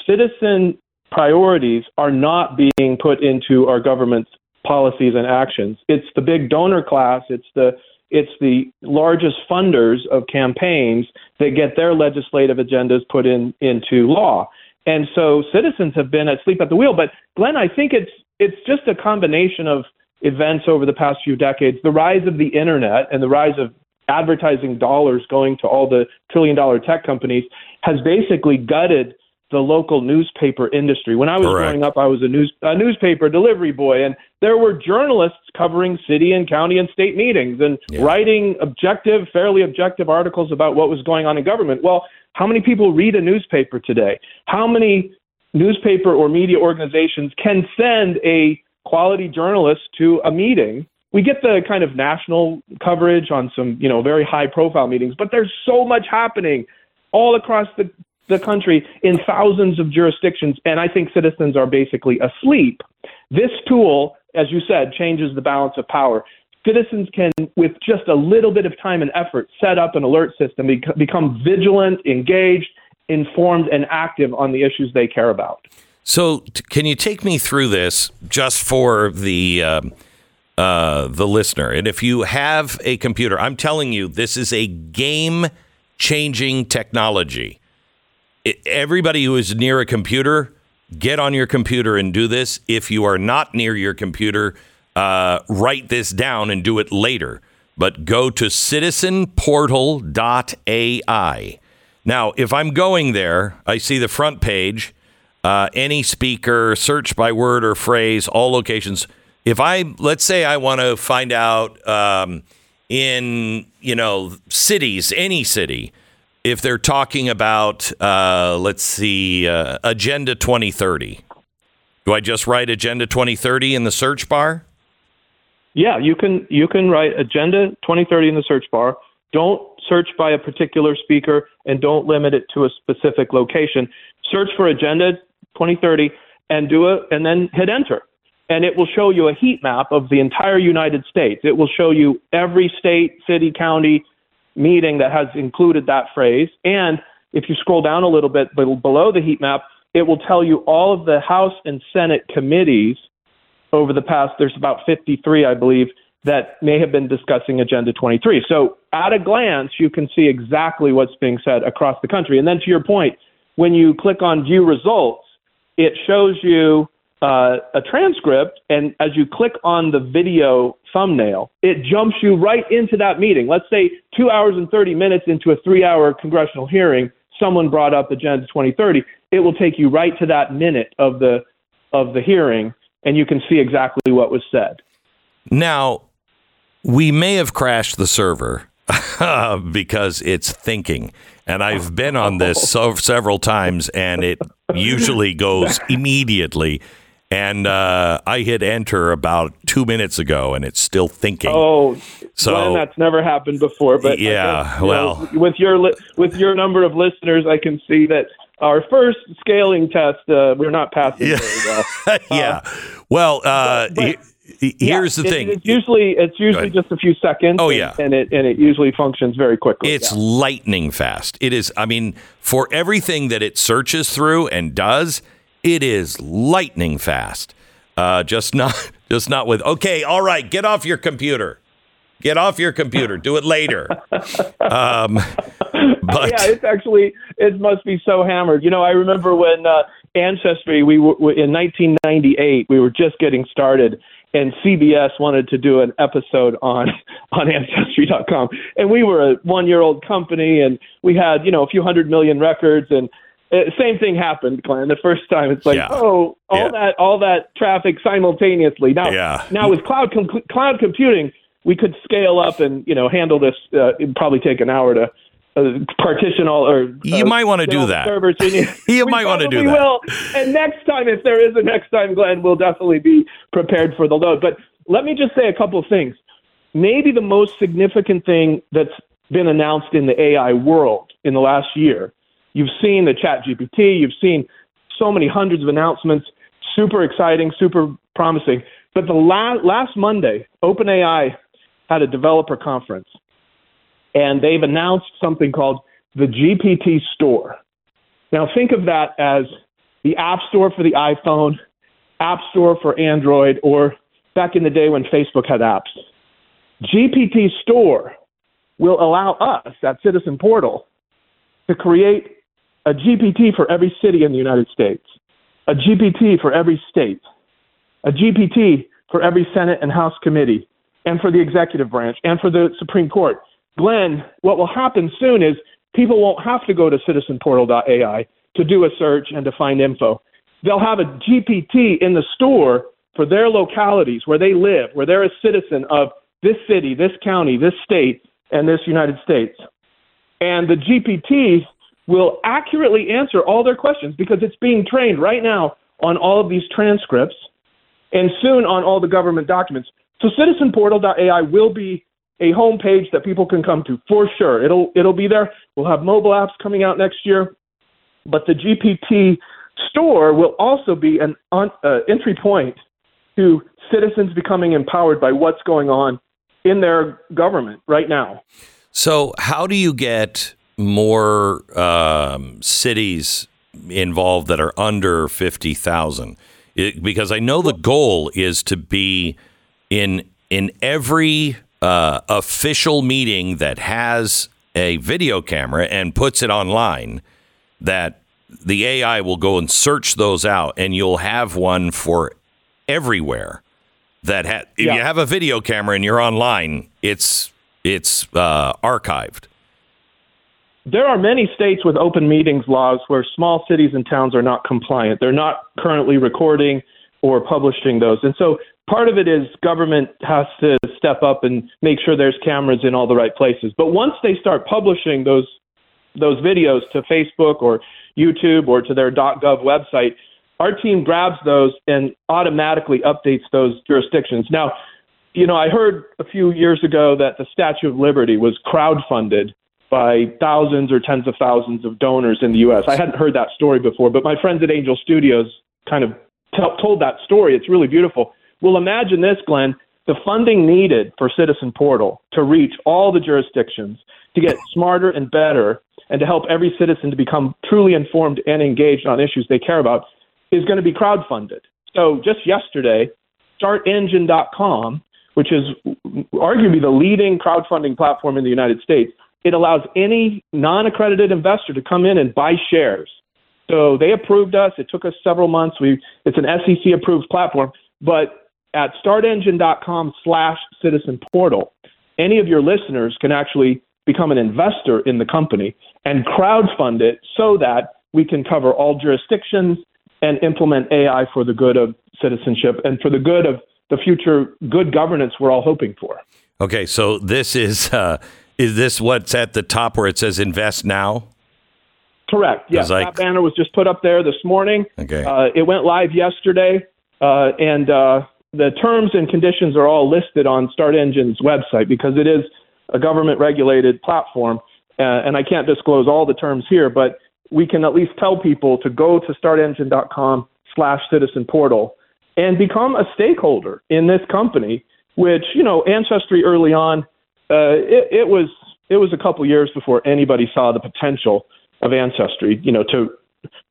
citizen priorities are not being put into our government's policies and actions. It's the big donor class, it's the it's the largest funders of campaigns that get their legislative agendas put in into law. And so citizens have been asleep at the wheel. But Glenn, I think it's it's just a combination of events over the past few decades, the rise of the internet and the rise of advertising dollars going to all the trillion dollar tech companies has basically gutted the local newspaper industry. When I was Correct. growing up, I was a news a newspaper delivery boy, and there were journalists covering city and county and state meetings and writing objective, fairly objective articles about what was going on in government. Well, how many people read a newspaper today? How many newspaper or media organizations can send a quality journalist to a meeting? We get the kind of national coverage on some, you know, very high profile meetings, but there's so much happening all across the the country in thousands of jurisdictions, and I think citizens are basically asleep. This tool as you said, changes the balance of power. Citizens can, with just a little bit of time and effort, set up an alert system, bec- become vigilant, engaged, informed, and active on the issues they care about. So, t- can you take me through this just for the um, uh, the listener? And if you have a computer, I'm telling you, this is a game changing technology. It, everybody who is near a computer, get on your computer and do this. If you are not near your computer, uh, write this down and do it later. But go to citizenportal.ai. Now, if I'm going there, I see the front page, uh, any speaker, search by word or phrase, all locations. If I, let's say I want to find out um, in, you know, cities, any city, if they're talking about, uh, let's see, uh, Agenda 2030, do I just write Agenda 2030 in the search bar? Yeah, you can you can write Agenda 2030 in the search bar. Don't search by a particular speaker and don't limit it to a specific location. Search for Agenda 2030 and do it and then hit enter. And it will show you a heat map of the entire United States. It will show you every state, city, county meeting that has included that phrase. And if you scroll down a little bit below the heat map, it will tell you all of the House and Senate committees over the past, there's about 53, I believe, that may have been discussing Agenda 23. So at a glance, you can see exactly what's being said across the country. And then to your point, when you click on view results, it shows you uh, a transcript, and as you click on the video thumbnail, it jumps you right into that meeting. Let's say two hours and 30 minutes into a three hour congressional hearing, someone brought up Agenda 2030. It will take you right to that minute of the of the hearing, and you can see exactly what was said. Now, we may have crashed the server because it's thinking. And I've been on this so, several times, and it usually goes immediately. And uh, I hit enter about two minutes ago, and it's still thinking. Oh, So- Glenn, that's never happened before. But Yeah, guess, well- know, with your li- with your number of listeners, I can see that our first scaling test uh, we're not passing Yeah. very well. yeah. Well, uh, but- he- he- here's Yeah, the it- thing. It's usually it's usually just a few seconds. Oh, and- yeah. and it and it usually functions very quickly. It's yeah. lightning fast. It is. I mean, for everything that it searches through and does, it is lightning fast. Uh, just not, just not with. Okay, all right, get off your computer. Get off your computer. Do it later. Um, but yeah, it's actually it must be so hammered. You know, I remember when uh, Ancestry we were in 1998. We were just getting started, and CBS wanted to do an episode on on Ancestry.com, and we were a one year old company, and we had you know a few hundred million records, and uh, same thing happened, Glenn. The first time, it's like, Yeah. oh, all Yeah. that all that traffic simultaneously. Now, Yeah. now with cloud com- cloud computing, we could scale up and you know handle this. Uh, it'd probably take an hour to uh, partition all or You uh, might wanna do that. servers. You might wanna do probably that. Will. And next time, if there is a next time, Glenn, we'll definitely be prepared for the load. But let me just say a couple of things. Maybe the most significant thing that's been announced in the AI world in the last year. You've seen the Chat GPT. You've seen so many hundreds of announcements. Super exciting, super promising. But the la- last Monday, OpenAI had a developer conference, and they've announced something called the GPT Store. Now, think of that as the App Store for the iPhone, App Store for Android, or back in the day when Facebook had apps. GPT Store will allow us at Citizen Portal to create a GPT for every city in the United States, a GPT for every state, a GPT for every Senate and House committee, and for the executive branch, and for the Supreme Court. Glenn, what will happen soon is people won't have to go to citizenportal.ai to do a search and to find info. They'll have a GPT in the store for their localities where they live, where they're a citizen of this city, this county, this state, and this United States. And the GPT will accurately answer all their questions because it's being trained right now on all of these transcripts and soon on all the government documents. So citizenportal.ai will be a homepage that people can come to for sure. It'll it'll be there. We'll have mobile apps coming out next year, but the GPT store will also be an on, uh, entry point to citizens becoming empowered by what's going on in their government right now. So, how do you get more um, cities involved that are under 50,000? Because I know the goal is to be in in every uh, official meeting that has a video camera and puts it online that the AI will go and search those out and you'll have one for everywhere that ha- if you have a video camera and you're online it's it's uh, archived There are many states with open meetings laws where small cities and towns are not compliant. They're not currently recording or publishing those. And so part of it is government has to step up and make sure there's cameras in all the right places. But once they start publishing those those videos to Facebook or YouTube or to their .gov website, our team grabs those and automatically updates those jurisdictions. Now, you know, I heard a few years ago that the Statue of Liberty was crowdfunded by thousands or tens of thousands of donors in the U.S. I hadn't heard that story before, but my friends at Angel Studios kind of tell told that story. It's really beautiful. Well, imagine this, Glenn. The funding needed for Citizen Portal to reach all the jurisdictions, to get smarter and better, and to help every citizen to become truly informed and engaged on issues they care about is going to be crowdfunded. So just yesterday, StartEngine.com, which is arguably the leading crowdfunding platform in the United States, it allows any non-accredited investor to come in and buy shares. So they approved us. It took us several months. We it's an SEC approved platform, but at startengine.com slash citizen portal, any of your listeners can actually become an investor in the company and crowdfund it so that we can cover all jurisdictions and implement AI for the good of citizenship and for the good of the future good governance we're all hoping for. okay so this is uh, is this what's at the top where it says invest now Correct. Yes, I- that banner was just put up there this morning. Okay. Uh, it went live yesterday, uh, and uh, the terms and conditions are all listed on Start Engine's website because it is a government-regulated platform, uh, and I can't disclose all the terms here, but we can at least tell people to go to StartEngine.com/slash/citizen portal and become a stakeholder in this company. Which you know, Ancestry early on, uh, it, it was it was a couple years before anybody saw the potential of ancestry, you know, to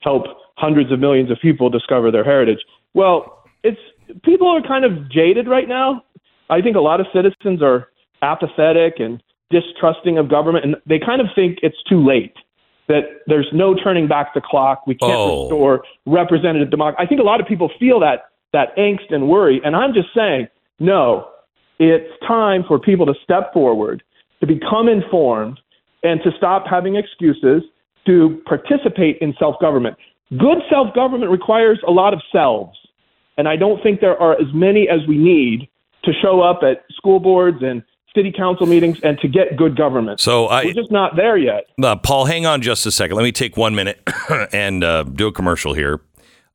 help hundreds of millions of people discover their heritage. Well, it's people are kind of jaded right now. I think a lot of citizens are apathetic and distrusting of government, and they kind of think it's too late. That there's no turning back the clock. We can't Oh. restore representative democracy. I think a lot of people feel that that angst and worry, and I'm just saying, no, it's time for people to step forward, to become informed, and to stop having excuses to participate in self government. Good self government requires a lot of selves, and I don't think there are as many as we need to show up at school boards and city council meetings and to get good government. So I- we're just not there yet. Uh, Paul, hang on just a second. Let me take one minute and uh, do a commercial here,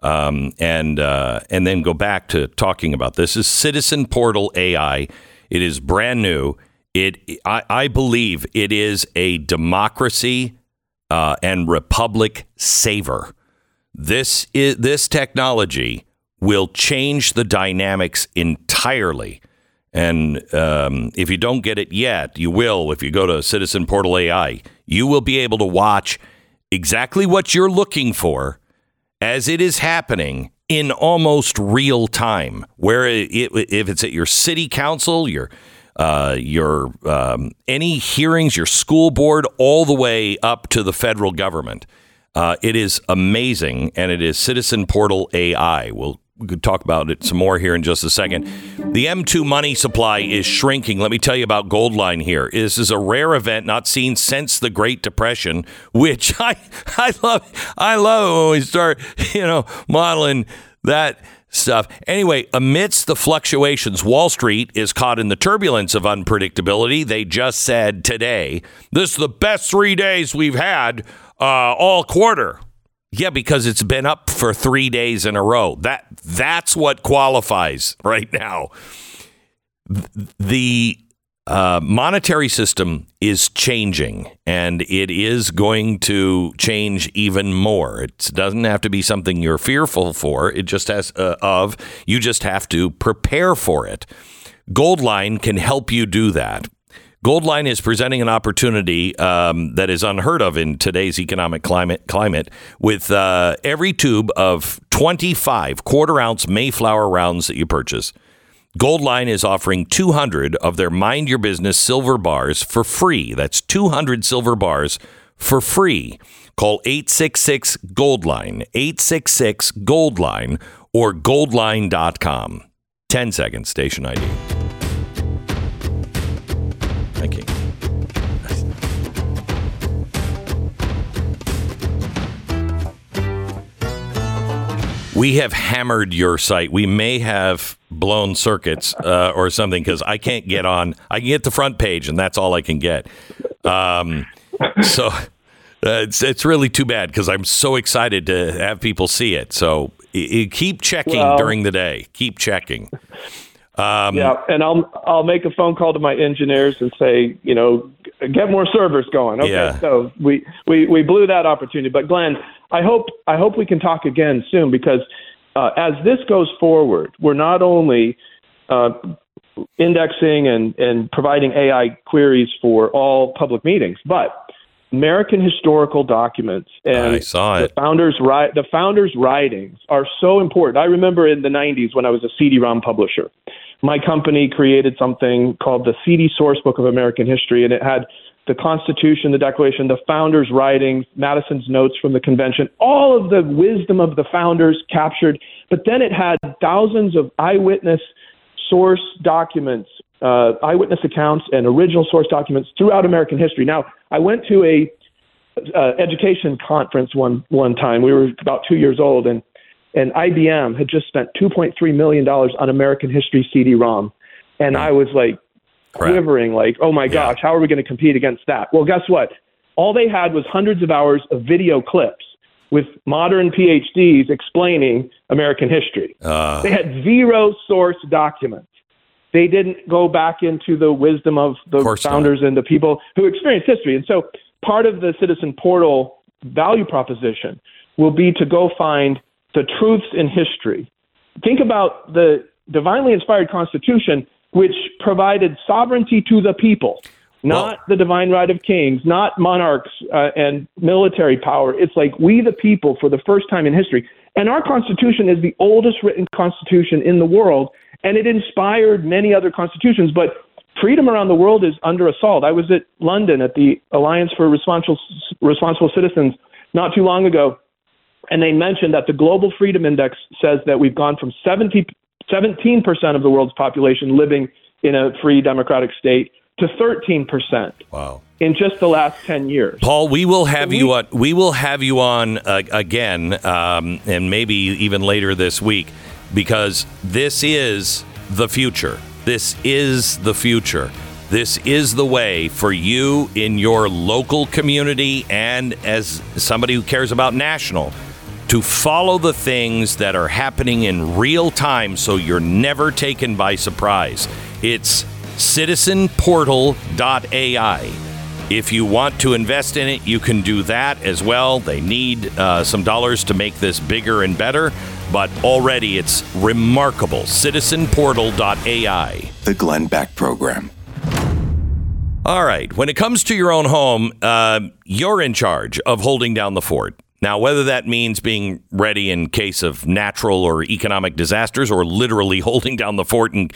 um, and uh, and then go back to talking about this. Is Citizen Portal AI. It is brand new. It I, I believe it is a democracy uh, and republic saver. This is this technology will change the dynamics entirely. And um, if you don't get it yet, you will if you go to Citizen Portal AI. You will be able to watch exactly what you're looking for as it is happening in almost real time. Where it, if it's at your city council, your uh, your um, any hearings, your school board, all the way up to the federal government. Uh, it is amazing, and it is Citizen Portal AI. We'll we could talk about it some more here in just a second. The M2 money supply is shrinking. Let me tell you about Goldline here. This is a rare event not seen since the Great Depression, which I I love. I love when we start, you know, modeling that stuff. Anyway, amidst the fluctuations, Wall Street is caught in the turbulence of unpredictability. They just said today, this is the best three days we've had uh, all quarter. Yeah, because it's been up for three days in a row. That that's what qualifies right now. The uh, monetary system is changing and it is going to change even more. It doesn't have to be something you're fearful for. It just has uh, of you just have to prepare for it. Goldline can help you do that. Goldline is presenting an opportunity um, that is unheard of in today's economic climate. Climate with uh, every tube of 25 quarter ounce Mayflower rounds that you purchase. Goldline is offering 200 of their Mind Your Business silver bars for free. That's 200 silver bars for free. Call 866 Goldline, 866 Goldline, or goldline.com. 10 seconds, station ID. We have hammered your site. We may have blown circuits uh, or something because I can't get on. I can get the front page, and that's all I can get. Um, so uh, it's it's really too bad because I'm so excited to have people see it. So keep checking Well- during the day. Keep checking. Um, yeah, and I'll I'll make a phone call to my engineers and say, you know, get more servers going. Okay, Yeah. so we, we we blew that opportunity, but Glenn, I hope I hope we can talk again soon because uh, as this goes forward, we're not only uh, indexing and and providing AI queries for all public meetings, but American historical documents and I saw the founders ri- the founders writings are so important. I remember in the 90s when I was a CD-ROM publisher, my company created something called the CD Source Book of American History, and it had the Constitution, the Declaration, the founders' writings, Madison's notes from the convention, all of the wisdom of the founders captured. But then it had thousands of eyewitness source documents, uh, eyewitness accounts, and original source documents throughout American history. Now, I went to a uh, education conference one one time. We were about two years old, and and IBM had just spent 2.3 million dollars on American history CD-ROM, and I was like quivering, like, oh my gosh, how are we going to compete against that? Well, guess what? All they had was hundreds of hours of video clips with modern PhDs explaining American history. Uh, They had zero source documents. They didn't go back into the wisdom of the not. founders and the people who experienced history. And so part of the Citizen Portal value proposition will be to go find the truths in history. Think about the divinely inspired Constitution, which provided sovereignty to the people, not the divine right of kings, not monarchs uh, and military power. It's like we, the people, for the first time in history. And our Constitution is the oldest written Constitution in the world, and it inspired many other constitutions. But freedom around the world is under assault. I was at London at the Alliance for Responsible, Responsible Citizens not too long ago, and they mentioned that the Global Freedom Index says that we've gone from 70, 17% of the world's population living in a free democratic state to 13% wow. in just the last 10 years. Paul, we will have you on. We will have you on uh, again, um, and maybe even later this week, because this is the future. This is the future. This is the way for you in your local community and as somebody who cares about national to follow the things that are happening in real time so you're never taken by surprise. It's citizenportal.ai. If you want to invest in it, you can do that as well. They need uh, some dollars to make this bigger and better, but already it's remarkable. Citizenportal.ai. The Glenn Beck Program. All right. When it comes to your own home, uh, you're in charge of holding down the fort. Now, whether that means being ready in case of natural or economic disasters or literally holding down the fort in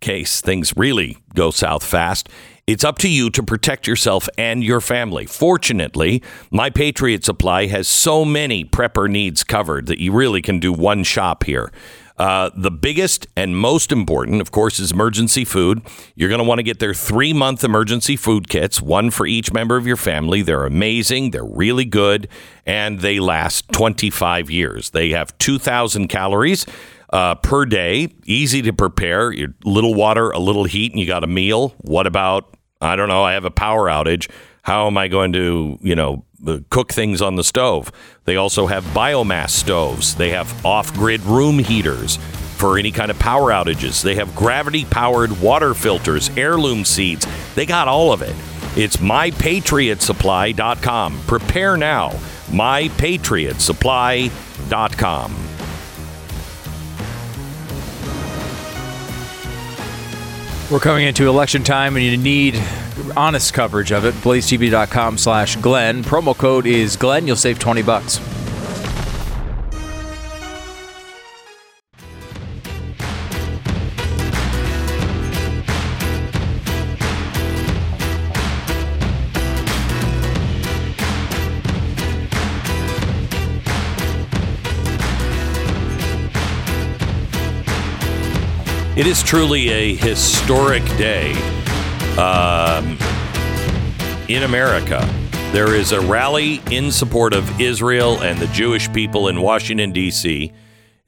case things really go south fast, it's up to you to protect yourself and your family. Fortunately, My Patriot Supply has so many prepper needs covered that you really can do one shop here. Uh, the biggest and most important, of course, is emergency food. You're going to want to get their three month emergency food kits, one for each member of your family. They're amazing, they're really good, and they last 25 years. They have 2,000 calories. Uh, per day, easy to prepare. Your little water, a little heat, and you got a meal. What about I don't know. I have a power outage. How am I going to, you know, uh, cook things on the stove? They also have biomass stoves. They have off grid room heaters. for any kind of power outages. They have gravity powered water filters, heirloom seeds. They got all of it. It's mypatriotsupply.com. Prepare now. mypatriotsupply.com. We're coming into election time and you need honest coverage of it. BlazeTV.com slash Glenn. Promo code is Glenn. You'll save 20 bucks. It is truly a historic day um, in America. There is a rally in support of Israel and the Jewish people in Washington, D.C.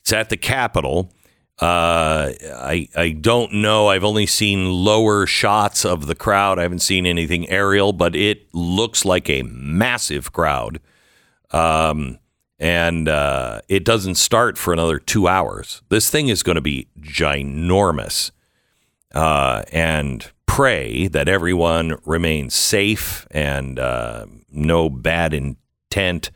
It's at the Capitol. Uh, I, I don't know. I've only seen lower shots of the crowd. I haven't seen anything aerial, but it looks like a massive crowd. Um, and uh, it doesn't start for another two hours. This thing is going to be ginormous. Uh, and pray that everyone remains safe and uh, no bad intent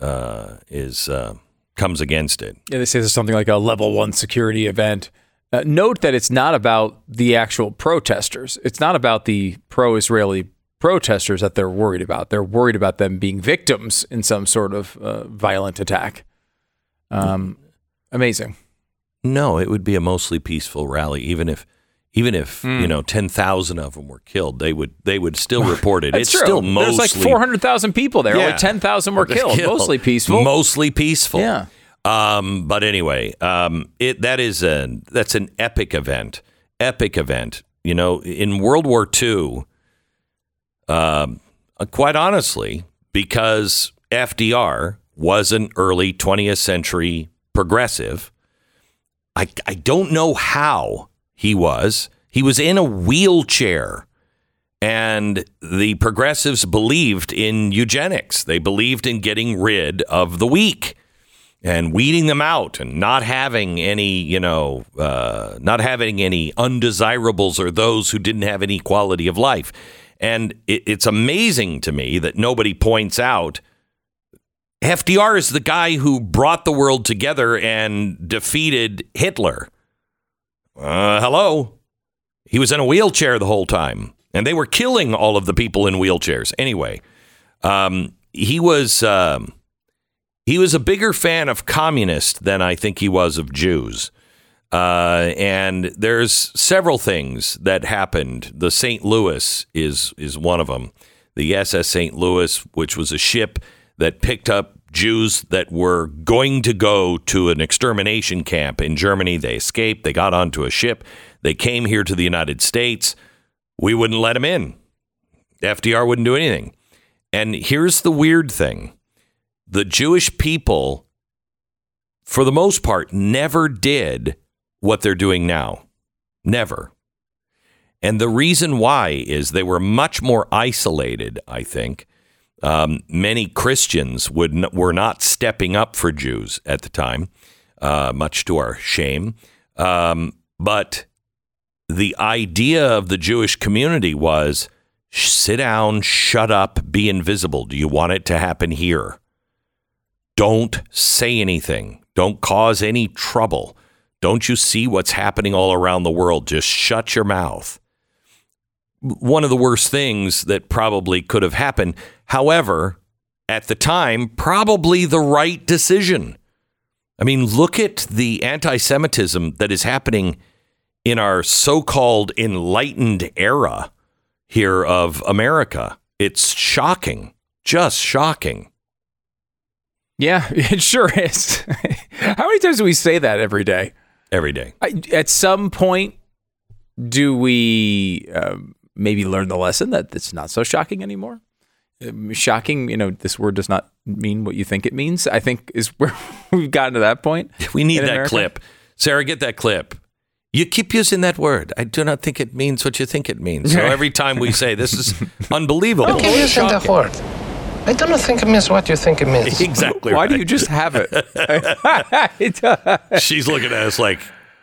uh, is uh, comes against it. Yeah, they say this is something like a level one security event. Uh, note that it's not about the actual protesters. It's not about the pro-Israeli protesters that they're worried about. They're worried about them being victims in some sort of uh, violent attack. Um, amazing. No, it would be a mostly peaceful rally, even if. Even if you know ten thousand of them were killed, they would they would still report it. It's true. still mostly There's like 400,000 people there. Yeah. Only 10,000 were killed. Mostly peaceful. Mostly peaceful. Yeah. Um, but anyway, um, it that is a that's an epic event. Epic event. You know, in World War II, um, uh, quite honestly, because FDR was an early 20th century progressive. I I don't know how he was. He was in a wheelchair. And the progressives believed in eugenics. They believed in getting rid of the weak and weeding them out and not having any, you know, uh, not having any undesirables or those who didn't have any quality of life. And it, it's amazing to me that nobody points out FDR is the guy who brought the world together and defeated Hitler. Uh, hello. He was in a wheelchair the whole time, and they were killing all of the people in wheelchairs. Anyway, um, he was um, he was a bigger fan of communists than I think he was of Jews. Uh, and there's several things that happened. The St. Louis is is one of them. The SS St. Louis, which was a ship that picked up Jews that were going to go to an extermination camp in Germany. They escaped. They got onto a ship. They came here to the United States. We wouldn't let them in. FDR wouldn't do anything. And here's the weird thing the Jewish people, for the most part, never did what they're doing now. Never. And the reason why is they were much more isolated, I think. Um, many Christians would n- were not stepping up for Jews at the time, uh, much to our shame. Um, but the idea of the Jewish community was sit down, shut up, be invisible. Do you want it to happen here? Don't say anything. Don't cause any trouble. Don't you see what's happening all around the world? Just shut your mouth. One of the worst things that probably could have happened. However, at the time, probably the right decision. I mean, look at the anti Semitism that is happening in our so called enlightened era here of America. It's shocking, just shocking. Yeah, it sure is. How many times do we say that every day? Every day. I, at some point, do we um, maybe learn the lesson that it's not so shocking anymore? Um, shocking, you know, this word does not mean what you think it means. I think is where we've gotten to that point. We need that America. clip. Sarah, get that clip. You keep using that word. I do not think it means what you think it means. So every time we say this is unbelievable. Keep using that word. I don't think it means what you think it means. Exactly. Why do you just have it? She's looking at us like,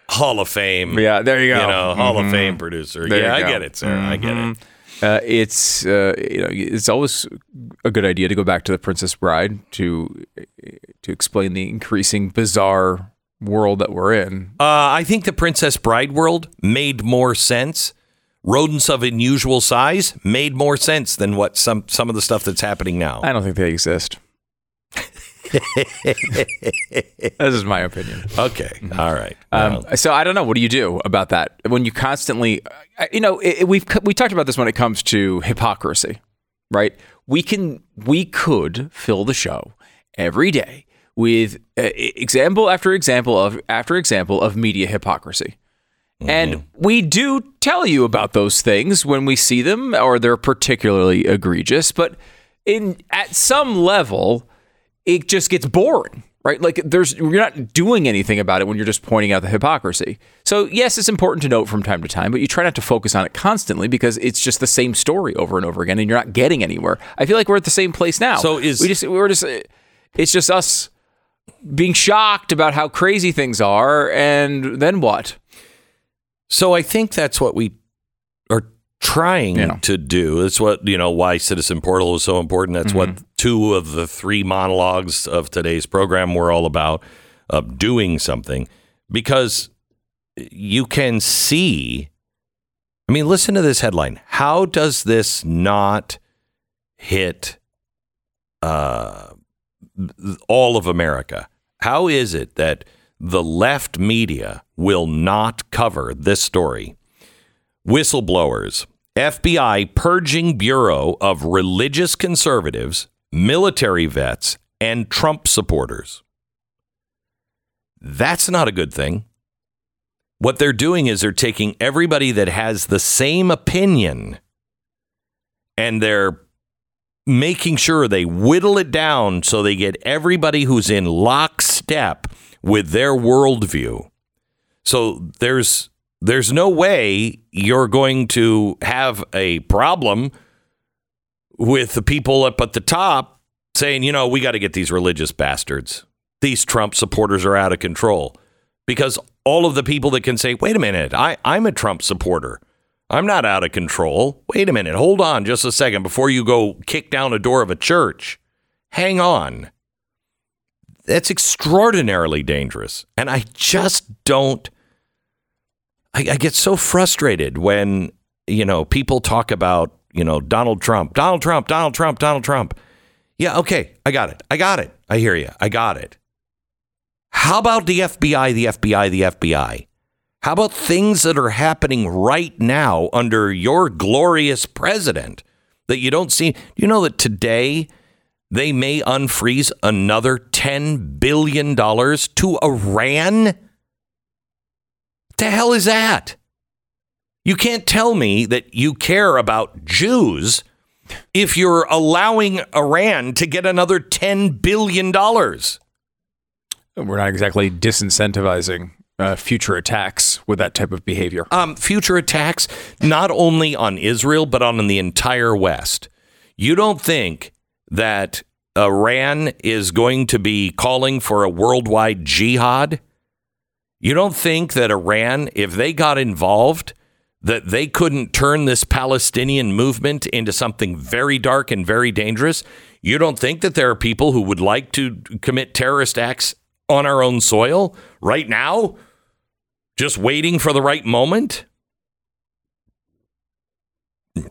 Hall of Fame. Yeah, there you go. You know, Hall of Mhm. Fame producer. There yeah, I get it, Sarah. I get it. Uh, it's uh, you know it's always a good idea to go back to the Princess Bride to to explain the increasing bizarre world that we're in. Uh, I think the Princess Bride world made more sense. Rodents of unusual size made more sense than what some some of the stuff that's happening now. I don't think they exist. this is my opinion. Okay, all right. Um, so I don't know. What do you do about that when you constantly, uh, you know, it, it- we've we talked about this when it comes to hypocrisy, right? We can we could fill the show every day with uh, example after example of after example of media hypocrisy. And mm-hmm. we do tell you about those things when we see them or they're particularly egregious, but in at some level it just gets boring, right? Like there's you're not doing anything about it when you're just pointing out the hypocrisy. So yes, it's important to note from time to time, but you try not to focus on it constantly because it's just the same story over and over again, and you're not getting anywhere. I feel like we're at the same place now. So is- we just we're just it's just us being shocked about how crazy things are, and then what? So I think that's what we are trying Yeah. to do. That's what you know why Citizen Portal is so important. That's what Mm-hmm. two of the three monologues of today's program were all about. Of doing something because you can see. I mean, listen to this headline. How does this not hit uh, all of America? How is it that the left media will not cover this story? Whistleblowers, FBI purging Bureau of religious conservatives, military vets, and Trump supporters. That's not a good thing. What they're doing is they're taking everybody that has the same opinion and they're making sure they whittle it down so they get everybody who's in lockstep with their worldview. So there's there's no way you're going to have a problem with the people up at the top saying, you know, we got to get these religious bastards. These Trump supporters are out of control. Because all of the people that can say, wait a minute, I, I'm a Trump supporter. I'm not out of control. Wait a minute. Hold on just a second before you go kick down a door of a church. Hang on. That's extraordinarily dangerous. And I just don't. I, I get so frustrated when, you know, people talk about, you know, Donald Trump, Donald Trump, Donald Trump, Donald Trump. Yeah, okay. I got it. I got it. I hear you. I got it. How about the FBI, the FBI, the FBI? How about things that are happening right now under your glorious president that you don't see? You know that today they may unfreeze another $10 billion to Iran? The hell is that? You can't tell me that you care about Jews if you're allowing Iran to get another $10 billion. We're not exactly disincentivizing uh, future attacks with that type of behavior. um, future attacks, not only on Israel, but on the entire West. You don't think that Iran is going to be calling for a worldwide jihad? You don't think that Iran, if they got involved, that they couldn't turn this Palestinian movement into something very dark and very dangerous? You don't think that there are people who would like to commit terrorist acts on our own soil right now? Just waiting for the right moment?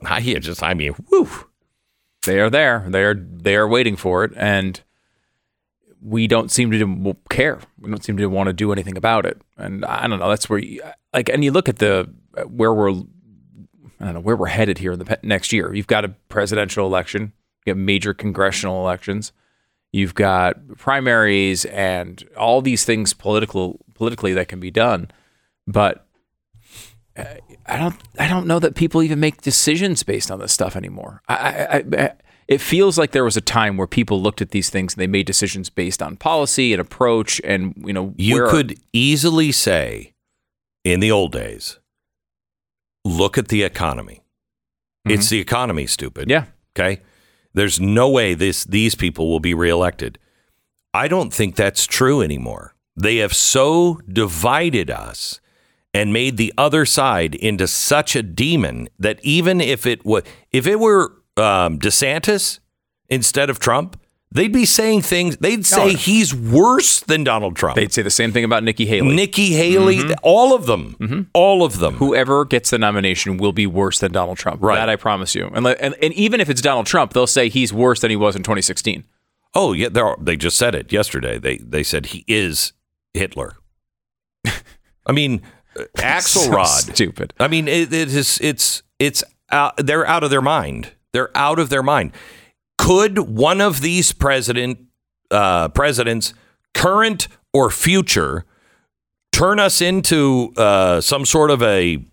I hear just, I mean, whew. They are there. They are they are waiting for it, and we don't seem to care. We don't seem to want to do anything about it. And I don't know. That's where, you, like, and you look at the where we're, I don't know where we're headed here in the pe- next year. You've got a presidential election. You have major congressional elections. You've got primaries and all these things political politically that can be done, but I don't I don't know that people even make decisions based on this stuff anymore. I, I, I it feels like there was a time where people looked at these things and they made decisions based on policy and approach and you know You could easily say in the old days, look at the economy. Mm-hmm. It's the economy, stupid. Yeah. Okay. There's no way this these people will be reelected. I don't think that's true anymore. They have so divided us and made the other side into such a demon that even if it was if it were um, DeSantis instead of Trump, they'd be saying things. They'd say he's worse than Donald Trump. They'd say the same thing about Nikki Haley. Nikki Haley, all of them, all of them. Whoever gets the nomination will be worse than Donald Trump. Right. That I promise you. And, and and even if it's Donald Trump, they'll say he's worse than he was in 2016. Oh yeah, they they just said it yesterday. They they said he is Hitler. I mean, Axelrod. So stupid. I mean, it, it is it's it's out, they're out of their mind. They're out of their mind. Could one of these president uh, presidents, current or future, turn us into uh, some sort of a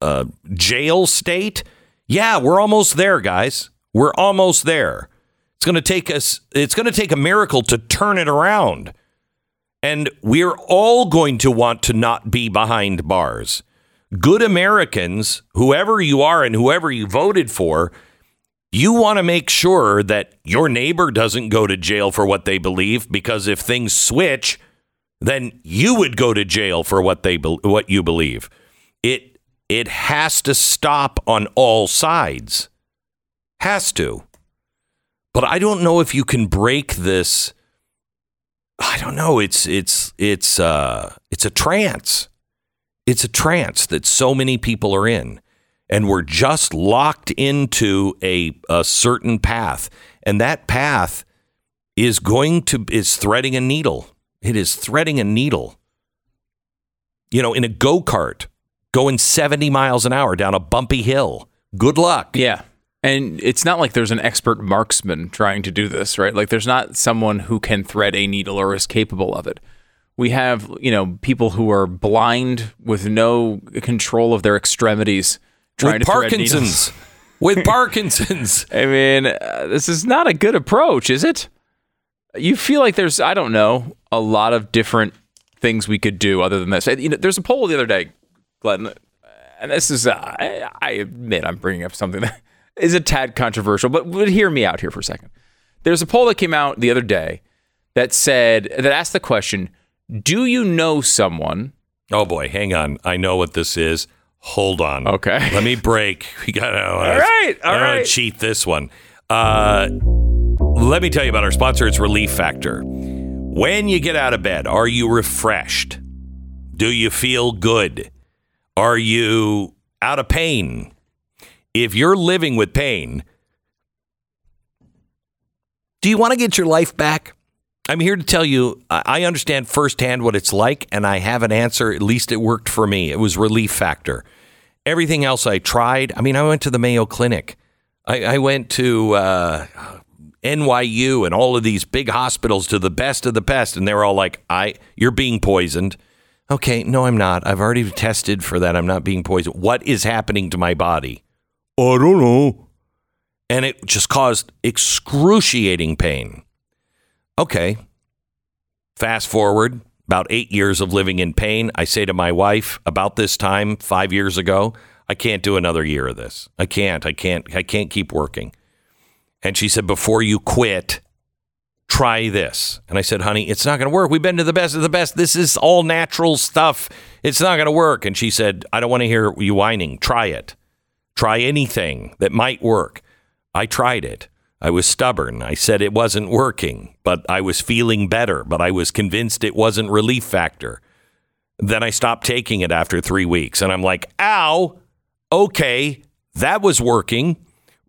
uh, jail state? Yeah, we're almost there, guys. We're almost there. It's going to take us. It's going to take a miracle to turn it around. And we're all going to want to not be behind bars. Good Americans, whoever you are and whoever you voted for, you want to make sure that your neighbor doesn't go to jail for what they believe because if things switch, then you would go to jail for what they be- what you believe. It it has to stop on all sides. Has to. But I don't know if you can break this I don't know. It's it's it's uh it's a trance. It's a trance that so many people are in, and we're just locked into a a certain path, and that path is going to is threading a needle. It is threading a needle. You know, in a go kart, going seventy miles an hour down a bumpy hill. Good luck. Yeah. And it's not like there's an expert marksman trying to do this, right? Like there's not someone who can thread a needle or is capable of it. We have, you know, people who are blind with no control of their extremities trying With to thread needles. With Parkinson's. With Parkinson's. I mean, uh, this is not a good approach, is it? You feel like there's, I don't know, a lot of different things we could do other than this. You know, there's a poll the other day, Glenn, and this is, uh, I, I admit I'm bringing up something that is a tad controversial, but, but hear me out here for a second. There's a poll that came out the other day that said, that asked the question, do you know someone? Oh boy, hang on. I know what this is. Hold on. Okay. Let me break. We got to All right, all I right. cheat this one. Uh, let me tell you about our sponsor. It's Relief Factor. When you get out of bed, are you refreshed? Do you feel good? Are you out of pain? If you're living with pain, do you want to get your life back? I'm here to tell you, I understand firsthand what it's like, and I have an answer. At least it worked for me. It was Relief Factor. Everything else I tried, I mean, I went to the Mayo Clinic, I, I went to uh, NYU and all of these big hospitals to the best of the best, and they were all like, "I, you're being poisoned." Okay, no, I'm not. I've already tested for that. I'm not being poisoned. What is happening to my body? I don't know. And it just caused excruciating pain. Okay. Fast forward about eight years of living in pain. I say to my wife about this time five years ago, I can't do another year of this. I can't. I can't. I can't keep working. And she said, before you quit, try this. And I said, honey, it's not going to work. We've been to the best of the best. This is all natural stuff. It's not going to work. And she said, I don't want to hear you whining. Try it. Try anything that might work. I tried it. I was stubborn. I said it wasn't working, but I was feeling better, but I was convinced it wasn't relief factor. Then I stopped taking it after three weeks. And I'm like, ow, okay, that was working.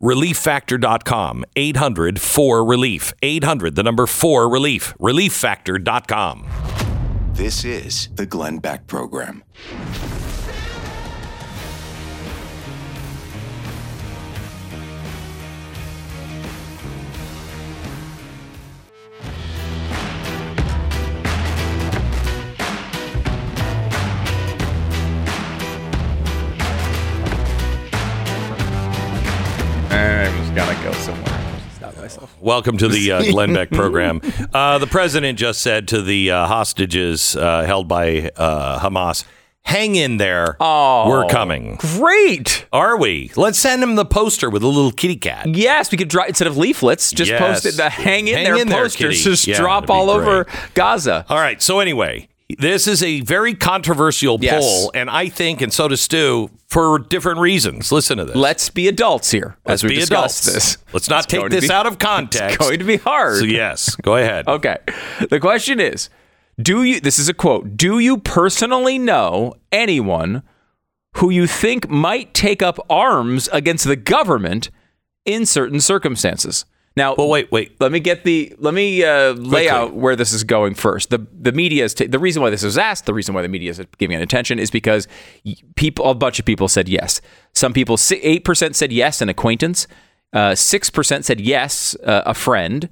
ReliefFactor.com, 800 4 Relief. 800, the number 4 Relief. ReliefFactor.com. This is the Glenn Beck Program. Welcome to the uh, Glenn Beck program. Uh, the president just said to the uh, hostages uh, held by uh, Hamas, hang in there. Oh, We're coming. Great. Are we? Let's send him the poster with a little kitty cat. Yes, we could drop instead of leaflets, just Yes. post it. The hang in Hang there in there, posters kitty. just Yeah, drop that'd be all over. Gaza. All right. So anyway, This is a very controversial Yes. poll, and I think, and so does Stu, for different reasons. Listen to this. Let's be adults here Let's as we be discuss adults. this. Let's not It's take this be- out of context. It's going to be hard. So yes, go ahead. Okay. The question is, do you this is a quote, do you personally know anyone who you think might take up arms against the government in certain circumstances? Now, Well, wait, wait. let me get the let me uh, lay out where this is going first. The the media is ta- the reason why this was asked. The reason why the media is giving it attention is because people a bunch of people said yes. Some people eight percent said yes, an acquaintance. Uh, Six percent said yes, uh, a friend.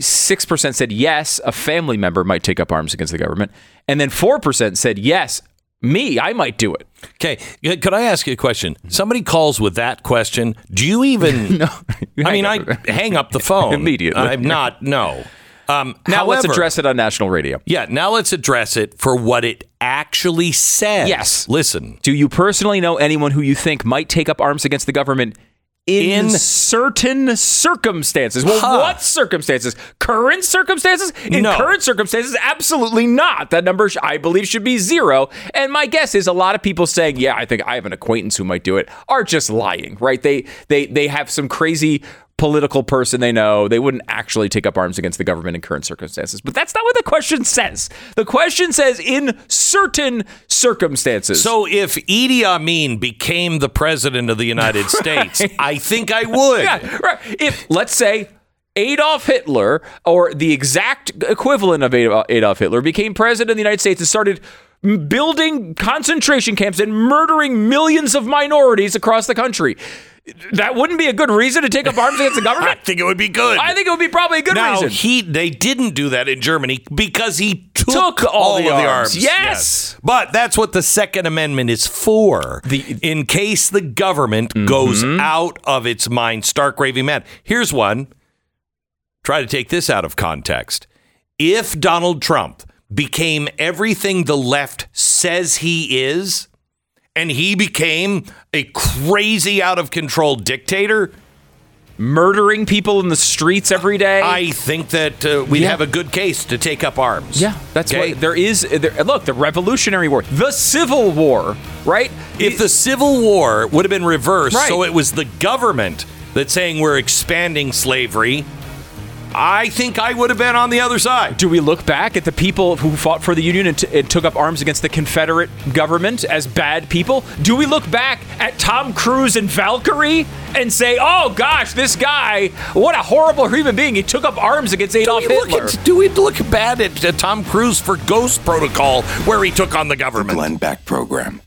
Six percent said yes, a family member might take up arms against the government, and then four percent said yes, me, I might do it. Okay, could I ask you a question? Somebody calls with that question. Do you even? No, you I mean, I hang up the phone Immediately. I'm not. No. Um, Now let's address it on national radio. Yeah, now let's address it for what it actually says. Yes. Listen. Do you personally know anyone who you think might take up arms against the government in, In- certain circumstances? Well, Huh. what circumstances? Current circumstances? In No. current circumstances, absolutely not. That number, I believe, should be zero. And my guess is a lot of people saying, "Yeah, I think I have an acquaintance who might do it," are just lying, right? They they they have some crazy political person they know. They wouldn't actually take up arms against the government in current circumstances. But that's not what the question says. The question says in certain circumstances. So if Idi Amin became the president of the United States, I think I would. Yeah, right. If let's say Adolf Hitler or the exact equivalent of Adolf Adolf Hitler became president of the United States and started building concentration camps and murdering millions of minorities across the country. That wouldn't be a good reason to take up arms against the government. I think it would be good. I think it would be probably a good now reason. he they didn't do that in Germany because he took, Took all the of the arms. arms. Yes. But that's what the Second Amendment is for. The- Mm-hmm. in case the government goes out of its mind, stark raving mad. Here's one. Try to take this out of context. If Donald Trump became everything the left says he is, and he became a crazy out of control dictator, Murdering people in the streets every day. I think that uh, we'd Yeah. have a good case to take up arms. yeah, that's Okay? what there is. There, look, the Revolutionary War, the Civil War, right? If the Civil War would have been reversed, Right. so it was the government that's saying we're expanding slavery, I think I would have been on the other side. Do we look back at the people who fought for the Union and, t- and took up arms against the Confederate government as bad people? Do we look back at Tom Cruise and Valkyrie and say, oh gosh, this guy, what a horrible human being. He took up arms against Adolf do we, look Hitler. at, do we look bad at uh, Tom Cruise for Ghost Protocol, where he took on the government? Glenn Beck Program.